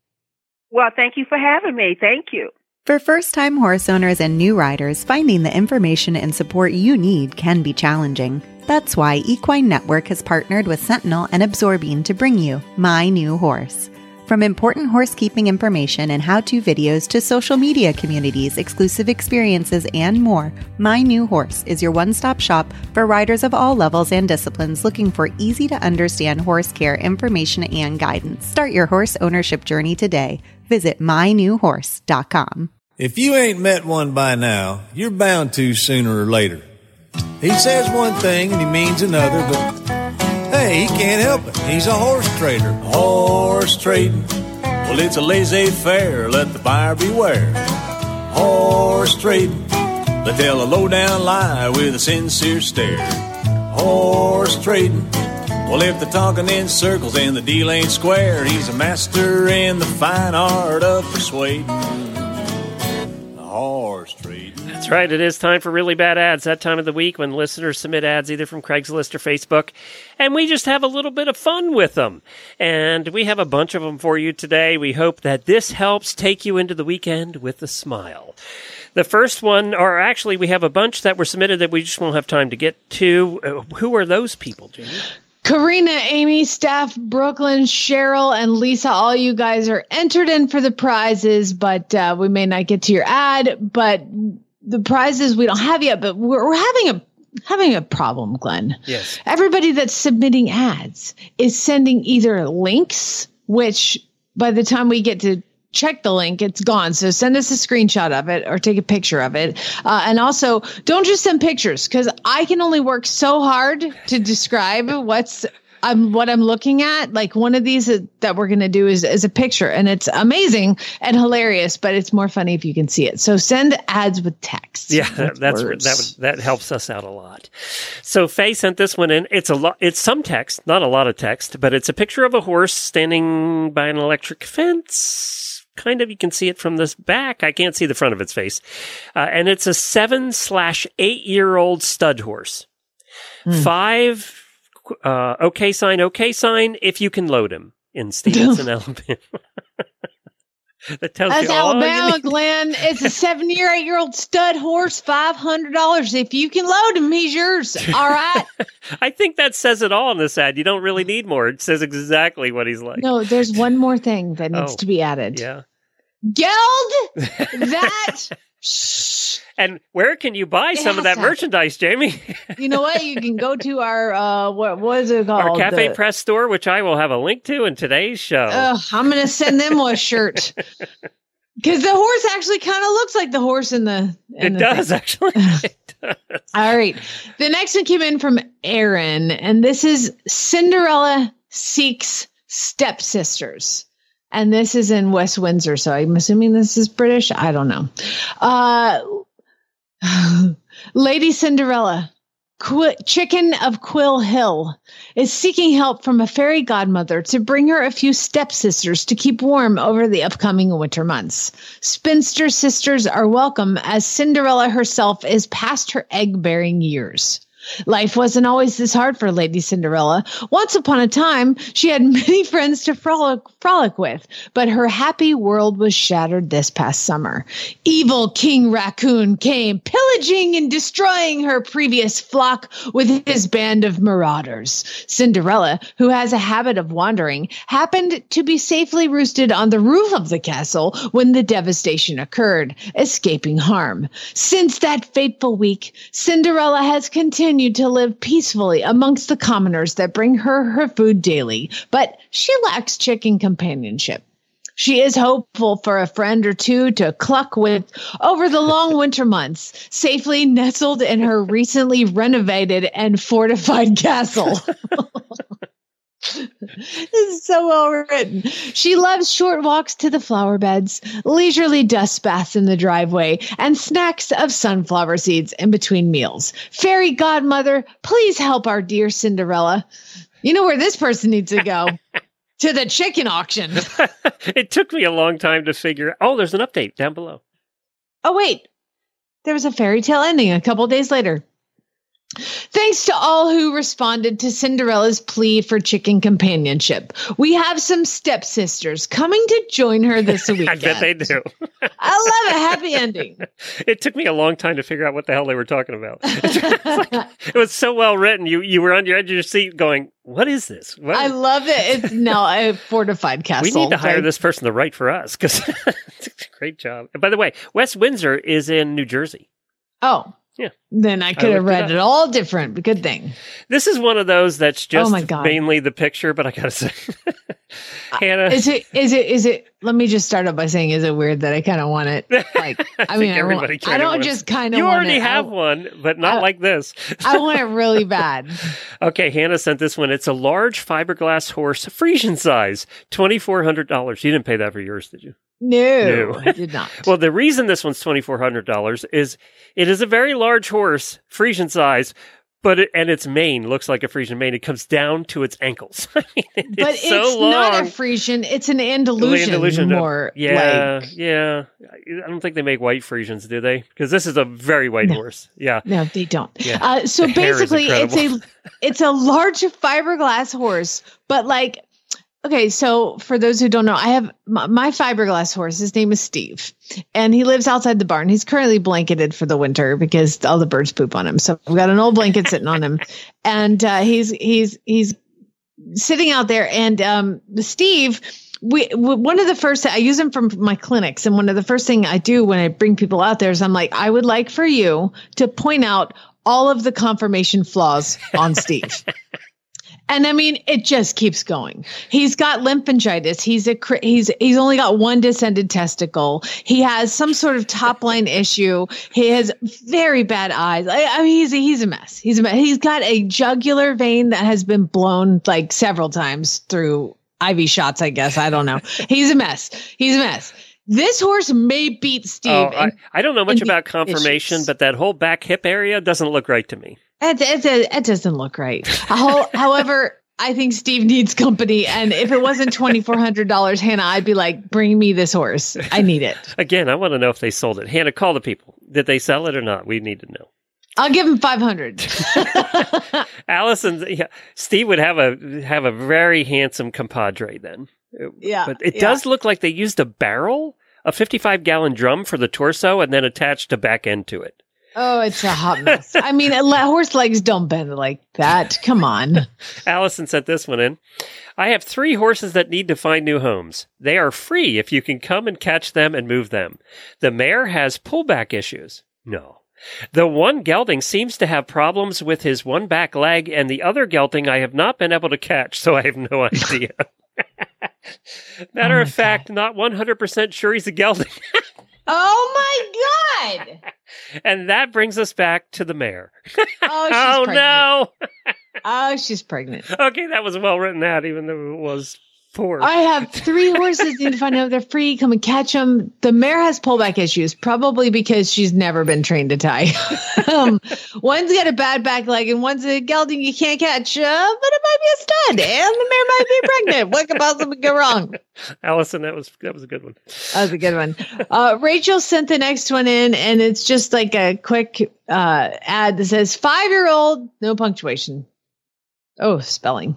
Well, thank you for having me. Thank you. For first time horse owners and new riders, finding the information and support you need can be challenging. That's why Equine Network has partnered with Sentinel and Absorbine to bring you My New Horse. From important horsekeeping information and how to videos to social media communities, exclusive experiences, and more, My New Horse is your one stop shop for riders of all levels and disciplines looking for easy to understand horse care information and guidance. Start your horse ownership journey today. Visit mynewhorse.com. If you ain't met one by now, you're bound to sooner or later. He says one thing and he means another, but he can't help it. He's a horse trader. Horse trading. Well, it's a laissez faire. Let the buyer beware. Horse trading. They tell a low down lie with a sincere stare. Horse trading. Well, if they're talking in circles and the deal ain't square, he's a master in the fine art of persuading. Horse trading. That's right. It is time for really bad ads. That time of the week when listeners submit ads either from Craigslist or Facebook, and we just have a little bit of fun with them. And we have a bunch of them for you today. We hope that this helps take you into the weekend with a smile. The first one, or actually, we have a bunch that were submitted that we just won't have time to get to. Uh, who are those people, Jamie? Karina, Amy, Steph, Brooklyn, Cheryl, and Lisa, all you guys are entered in for the prizes, but uh, we may not get to your ad. But the prizes we don't have yet, but we're, we're having a having a problem, Glenn. Yes. Everybody that's submitting ads is sending either links, which by the time we get to check the link, it's gone. So send us a screenshot of it or take a picture of it. Uh, and also, don't just send pictures because I can only work so hard to describe what's. I'm what I'm looking at. Like one of these that we're going to do is, is a picture and it's amazing and hilarious, but it's more funny if you can see it. So send ads with text. Yeah, with that's words. that that helps us out a lot. So Faye sent this one in. It's a lot. It's some text, not a lot of text, but it's a picture of a horse standing by an electric fence. Kind of, you can see it from this back. I can't see the front of its face, uh, and it's a seven slash eight year old stud horse. Five. Uh, okay sign. Okay sign. If you can load him in Stevenson, Alabama. That tells That's you Alabama. Glenn. It's a seven year, eight year old stud horse, $500. If you can load him, he's yours. All right. I think that says it all in this ad. You don't really need more. It says exactly what he's like. no, there's one more thing that needs Oh, to be added. Yeah. Geld that. And where can you buy It some of that merchandise, Jamie? You know what? You can go to our, uh, what was it called? Our Cafe The- Press store, which I will have a link to in today's show. Ugh, I'm going to send them a shirt. Because the horse actually kind of looks like the horse in the. in it the does, actually. It does. All right. The next one came in from Aaron, and this is Cinderella Seeks Stepsisters. And this is in West Windsor. So I'm assuming this is British. I don't know. Uh, Lady Cinderella, Qu- Chicken of Quill Hill, is seeking help from a fairy godmother to bring her a few stepsisters to keep warm over the upcoming winter months. Spinster sisters are welcome as Cinderella herself is past her egg bearing years. Life wasn't always this hard for Lady Cinderella. Once upon a time, she had many friends to frolic, frolic with, but her happy world was shattered this past summer. Evil King Raccoon came pillaging and destroying her previous flock with his band of marauders. Cinderella, who has a habit of wandering, happened to be safely roosted on the roof of the castle when the devastation occurred, escaping harm. Since that fateful week, Cinderella has continued to live peacefully amongst the commoners that bring her her food daily, but she lacks chicken companionship. She is hopeful for a friend or two to cluck with over the long winter months, safely nestled in her recently renovated and fortified castle. this is so well written. She loves short walks to the flower beds, leisurely dust baths in the driveway, and snacks of sunflower seeds in between meals. Fairy godmother, please help our dear Cinderella. You know where this person needs to go? to the chicken auction. it took me a long time to figure. Oh, there's an update down below. Oh, wait. There was a fairy tale ending a couple days later. Thanks to all who responded to Cinderella's plea for chicken companionship. We have some stepsisters coming to join her this weekend. I bet they do. I love a happy ending. It took me a long time to figure out what the hell they were talking about. it was so well written. You you were on your edge of your seat, going, "What is this? What? I love it. It's now a fortified castle. we need to hire Like, this person to write for us because great job." And by the way, West Windsor is in New Jersey. Oh, Yeah. Then I could have looked it read it all different. Good thing. This is one of those that's just Oh my God. mainly the picture, but I gotta say, Hannah, Is it? Is it? Is it? Let me just start up by saying, is it weird that I kind of want it? Like, I, think mean, I, everybody want, I don't wants- just kind of. you already it. have I, one, but not I- like this. I want it really bad. Okay, Hannah sent this one. It's a large fiberglass horse, Frisian size, twenty four hundred dollars. You didn't pay that for yours, did you? No, No. I did not. Well, the reason this one's twenty four hundred dollars is it is a very large horse, Frisian size, but it, and its mane looks like a Frisian mane. It comes down to its ankles. I mean, it is but so it's long. not a Frisian. It's an Andalusian. Andalusian, more yeah, like. yeah. I don't think they make white Frisians, do they? Because this is a very white No. horse. Yeah. No, they don't. Yeah. Uh, so The basically, it's a it's a large fiberglass horse, but like. Okay, so for those who don't know, I have my, my fiberglass horse. His name is Steve, and he lives outside the barn. He's currently blanketed for the winter because all the birds poop on him. So we've got an old blanket sitting on him, and uh, he's he's he's sitting out there. And um, Steve, we one of the first I use him from my clinics, and one of the first thing I do when I bring people out there is I'm like, I would like for you to point out all of the conformation flaws on Steve. And I mean, it just keeps going. He's got lymphangitis. He's a he's he's only got one descended testicle. He has some sort of top line issue. He has very bad eyes. I, I mean, he's a, he's a mess. He's a mess. He's got a jugular vein that has been blown like several times through IV shots. I guess I don't know. He's a mess. He's a mess. This horse may beat oh, Steve. Oh, I, in- I don't know much about conformation, issues. but that whole back hip area doesn't look right to me. It, it, it, it doesn't look right. How, however, I think Steve needs company. And if it wasn't $2,400, Hannah, I'd be like, bring me this horse. I need it. Again, I want to know if they sold it. Hannah, call the people. Did they sell it or not? We need to know. I'll give him 500. Allison, yeah, Steve would have a have a very handsome compadre then. Yeah. But it yeah. does look like they used a barrel, a 55 gallon drum for the torso, and then attached a back end to it. Oh, it's a hot mess. I mean, horse legs don't bend like that. Come on. Allison sent this one in. I have three horses that need to find new homes. They are free if you can come and catch them and move them. The mare has pullback issues. No. The one gelding seems to have problems with his one back leg, and the other gelding I have not been able to catch, so I have no idea. Oh Matter Oh of fact, not 100% sure he's a gelding. Oh God. And that brings us back to the mare. Oh, she's oh no. Oh, she's pregnant. okay, that was well written out, even though it was poor. I have three horses. Need to find out if they're free. Come and catch them. The mare has pullback issues, probably because she's never been trained to tie. um, one's got a bad back leg, and one's a gelding you can't catch. Uh, but it might be a stud, and the mare might be pregnant. What could possibly go wrong? Allison, that was that was a good one. That was a good one. Uh, Rachel sent the next one in, and it's just like a quick uh, ad that says five year old, no punctuation. Oh, spelling.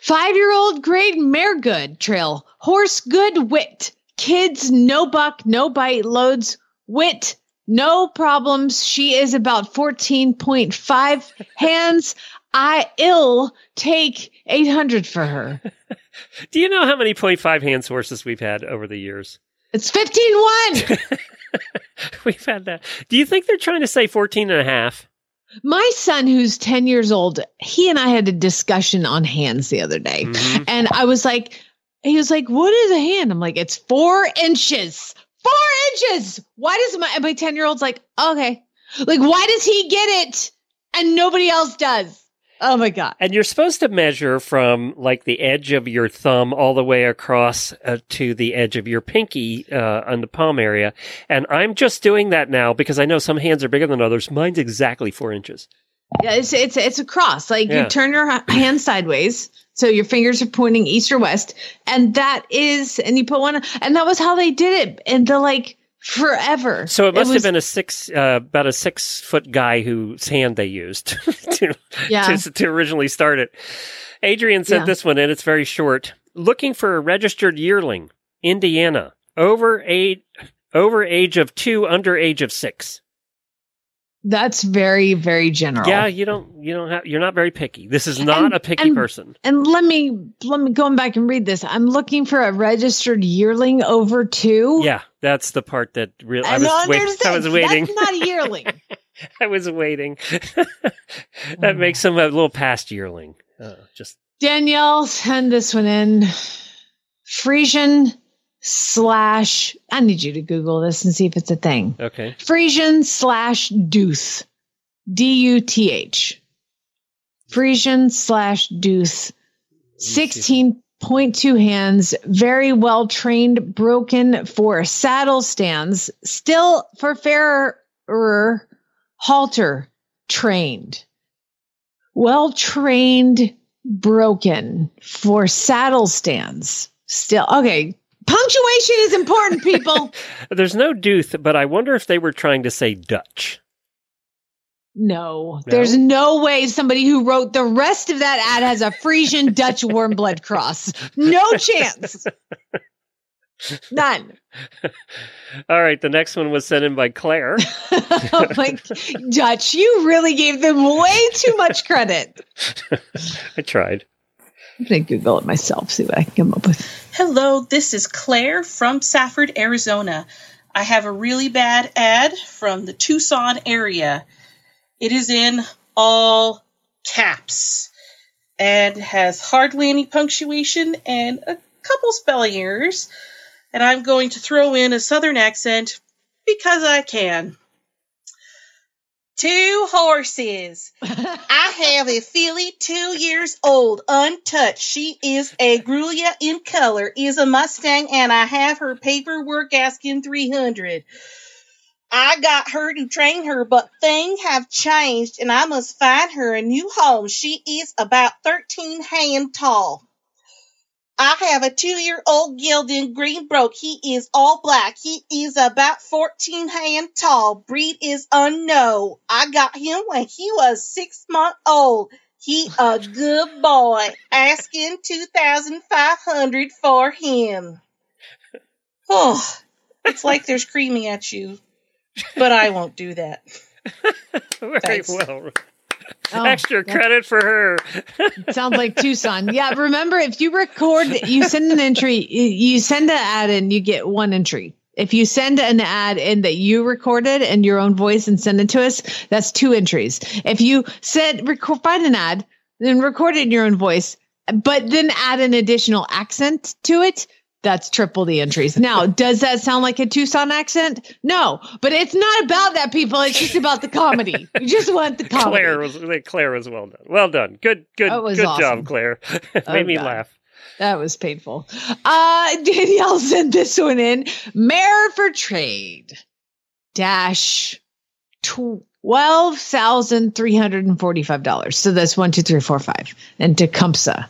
Five year old grade mare good trail, horse good wit, kids no buck, no bite, loads wit, no problems. She is about 14.5 hands. I ill take 800 for her. Do you know how many 0.5 hands horses we've had over the years? It's 15 1. We've had that. Do you think they're trying to say 14 and a half? My son, who's 10 years old, he and I had a discussion on hands the other day. Mhm. And I was like, he was like, what is a hand? I'm like, it's four inches. Four inches. Why does my, my 10 year old's like, okay. Like, why does he get it and nobody else does? Oh my God. And you're supposed to measure from like the edge of your thumb all the way across uh, to the edge of your pinky uh, on the palm area. And I'm just doing that now because I know some hands are bigger than others. Mine's exactly four inches. Yeah, it's, it's, it's a cross. Like Yeah. you turn your hand sideways. So your fingers are pointing east or west. And that is, and you put one, and that was how they did it. And the like, forever. So it must was- have been a six, uh, about a six foot guy whose hand they used to, Yeah. to, to originally start it. Adrian sent Yeah. this one and It's very short. Looking for a registered yearling, Indiana, over eight, over age of two, under age of six. That's very, very general. Yeah, you don't, you don't have, you're not very picky. This is not And- a picky and- person. And let me let me going back and read this. I'm looking for a registered yearling over two. Yeah, that's the part that really, I I was, wait, I was waiting. That's not a yearling. I was waiting. that makes him a little past yearling. Uh, just Danielle, send this one in. Frisian slash. I need you to Google this and see if it's a thing. okay. Frisian slash Deuce. D U T H. Frisian slash Deuce. 16.2 hands, very well trained, broken for saddle stands, still for farrier halter trained. Well trained, broken for saddle stands. Still, okay. Punctuation is important, people. There's no Duth, but I wonder if they were trying to say Dutch. No, there's no way somebody who wrote the rest of that ad has a Frisian Dutch warm blood cross. No chance. None. All right, the next one was sent in by Claire. oh my Dutch, you really gave them way too much credit. I tried. I'm gonna Google it myself, see what I can come up with. Hello, this is Claire from Safford, Arizona. I have a really bad ad from the Tucson area. It is in all caps and has hardly any punctuation and a couple spelling errors. And I'm going to throw in a southern accent because I can. Two horses. I have a filly two years old, untouched. She is a Grulia in color, is a Mustang, and I have her paperwork asking 300. I got her to train her, but things have changed and I must find her a new home. She is about 13 hand tall. I have a two year old gelding Greenbroke. He is all black. He is about 14 hand tall. Breed is unknown. I got him when he was six months old. He a good boy. Asking two thousand five hundred for him. Oh, it's like there's screaming at you, but I won't do that. Very Thanks. well. Oh, Extra credit for her. Sounds like Tucson. Yeah, remember if you record, you send an entry, you- send an ad in, you get one entry. If you send an ad in that you recorded in your own voice and send it to us, that's two entries. If you said record, find an ad, then record it in your own voice, but then add an additional accent to it, that's triple the entries. Now, does that sound like a Tucson accent? No, but it's not about that, people. It's just about the comedy. You just want the comedy. Claire was Claire was well done. Well done. Good good good awesome. job, Claire. Made Oh, me God. laugh. That was painful. Uh, Danielle sent this one in. Mare for trade dash twelve thousand three hundred and forty-five dollars. So that's one, two, three, four, five. And Tecumseh.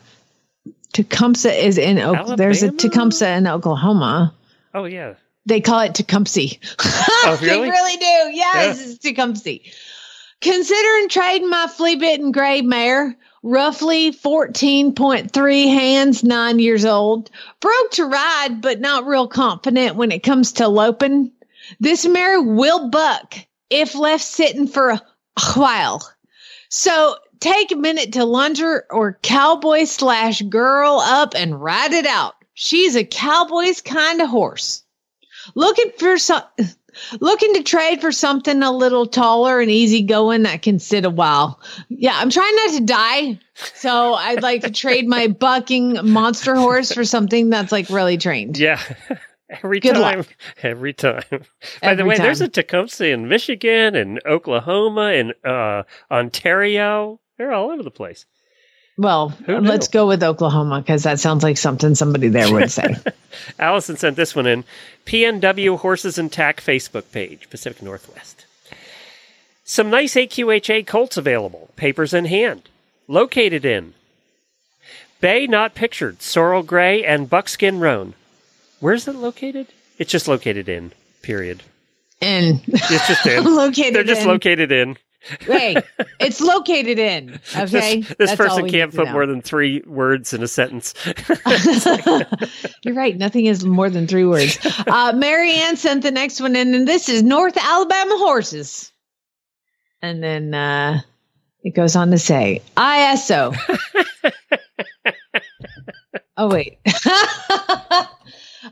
Tecumseh is in Oak. There's a? Tecumseh in Oklahoma. Oh yeah. They call it Tecumseh. Oh, they really? really do. Yes, it's Tecumseh. Considering trading my flea bitten gray mare, roughly 14.3 hands, nine years old, broke to ride, but not real confident when it comes to loping. This mare will buck if left sitting for a while. So take a minute to lunge her or cowboy slash girl up and ride it out. She's a cowboy's kind of horse. Looking for some, looking to trade for something a little taller and easygoing that can sit a while. Yeah, I'm trying not to die. So I'd like to trade my bucking monster horse for something that's like really trained. Yeah. Every Good time. luck. Every time. By the Every way, there's a Tecumseh in Michigan and Oklahoma and uh, Ontario. They're all over the place. Well, let's go with Oklahoma because that sounds like something somebody there would say. Allison sent this one in. PNW Horses and Tack Facebook page, Pacific Northwest. Some nice AQHA colts available, papers in hand. Located in Bay Not Pictured, Sorrel Gray, and Buckskin Roan. Where's it located? It's just located in, period. and It's just in. located They're just in. located in. Hey, it's located in. Okay. This, this That's person can't put more than three words in a sentence. You're right. Nothing is more than three words. Uh, Mary Ann sent the next one in, and this is North Alabama horses. And then uh, it goes on to say ISO. oh, wait.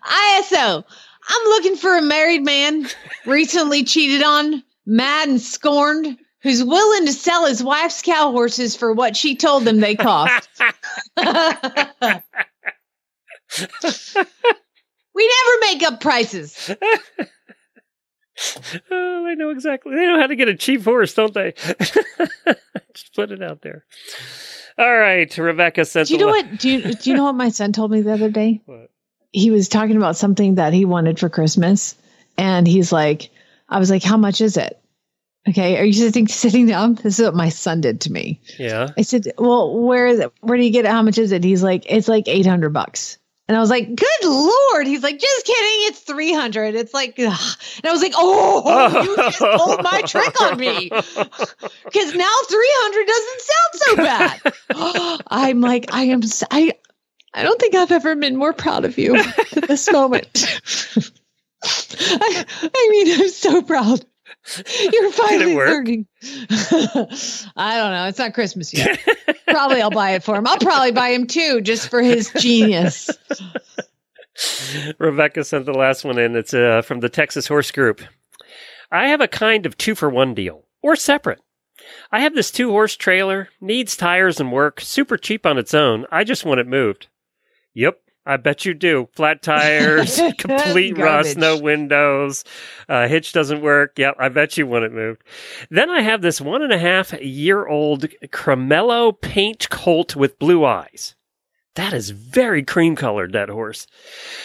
ISO. I'm looking for a married man, recently cheated on, mad and scorned, who's willing to sell his wife's cow horses for what she told them they cost. we never make up prices. oh, they know exactly. They know how to get a cheap horse, don't they? Just put it out there. All right, Rebecca sent. Do you know what? Do you, do you know what my son told me the other day? What? He was talking about something that he wanted for Christmas, and he's like, "I was like, how much is it?" Okay, are you sitting sitting down? This is what my son did to me. Yeah. I said, "Well, where is it? Where do you get it? How much is it?" He's like, "It's like eight hundred bucks." And I was like, "Good lord!" He's like, "Just kidding. It's three hundred. It's like," ugh. and I was like, "Oh, you just pulled my trick on me." because now 300 doesn't sound so bad. I'm like, I am, I, I don't think I've ever been more proud of you at this moment. I, I mean, I'm so proud. You're finally work? learning. I don't know. It's not Christmas yet. probably I'll buy it for him. I'll probably buy him two just for his genius. Rebecca sent the last one in. It's uh, from the Texas Horse Group. I have a kind of two for one deal, or separate. I have this two horse trailer, needs tires and work, super cheap on its own. I just want it moved. Yep, I bet you do. Flat tires, complete rust, no windows, uh, hitch doesn't work. Yep, I bet you want it moved. Then I have this one and a half year old Cremello paint colt with blue eyes. That is very cream colored, that horse.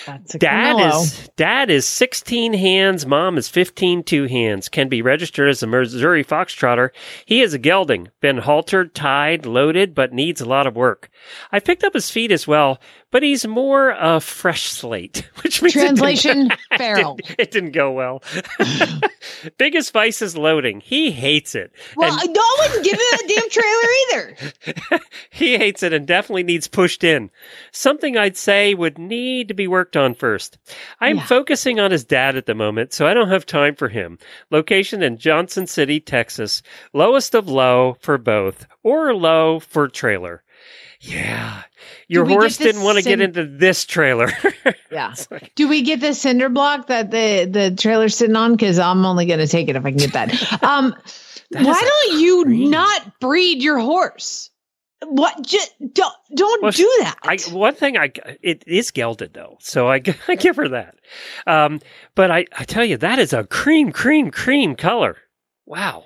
That's a Dad is dad is 16 hands, mom is 15 two hands. Can be registered as a Missouri Foxtrotter. He is a gelding, been haltered, tied, loaded, but needs a lot of work. I picked up his feet as well, but he's more a fresh slate, which means it didn't- Translation, feral. It, it didn't go well. Biggest vice is loading. He hates it. Well, And no one give him a damn trailer either. he hates it and definitely needs pushed in. Something I'd say would need to be worked on first. I'm Yeah. focusing on his dad at the moment, so I don't have time for him. Location in Johnson City, Texas. Lowest of low for both, or low for trailer. Yeah. Your horse didn't want to get into this trailer. Yeah. Do we get the cinder block that the the trailer's sitting on? Because I'm only going to take it if I can get that. Um, That why don't you not breed your horse? What? Just don't don't Well, do that. I one thing I it is gelded though, so I, I give her that. Um, but I I tell you that is a cream cream cream color. Wow,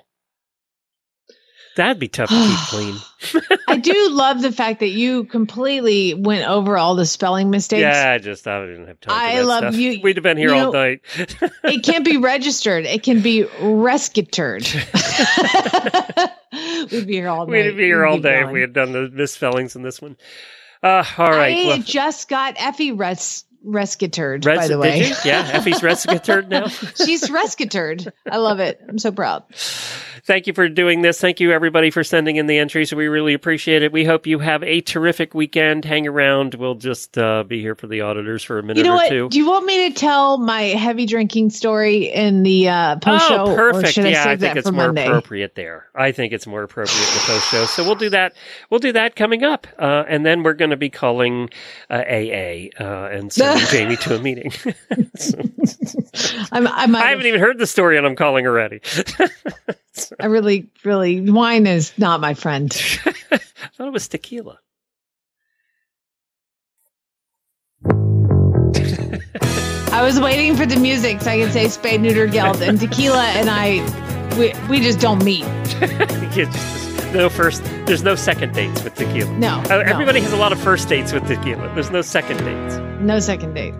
that'd be tough to keep clean. I do love the fact that you completely went over all the spelling mistakes. Yeah, I just I didn't have time. I that love stuff. you- We'd have been here all know- night. It can't be registered. It can be rescued. We'd be here all night. We'd be here We'd all day if we had done the misspellings in this one. Uh, all right. I well, just got Effie res- rescued, res- by the way. you? Yeah, Effie's rescued now. She's rescued. I love it. I'm so proud. Thank you for doing this. Thank you, everybody, for sending in the entries. We really appreciate it. We hope you have a terrific weekend. Hang around. We'll just uh, be here for the auditors for a minute You know or what? two. Do you want me to tell my heavy drinking story in the uh, post show? oh, perfect. I yeah, I think it's more Monday? appropriate there. I think it's more appropriate in the post show. So we'll do that. We'll do that coming up, uh, and then we're going to be calling uh, AA uh, and Jamie to a meeting. I'm, I, I haven't even heard the story, and I'm calling already. I really, really, wine is not my friend. I thought it was tequila. I was waiting for the music so I could say spade, neuter, geld, and tequila, and I, we, we just don't meet. Just- no first. There's no second dates with tequila. No, Uh, no. Everybody has a lot of first dates with tequila. There's no second dates. No second date.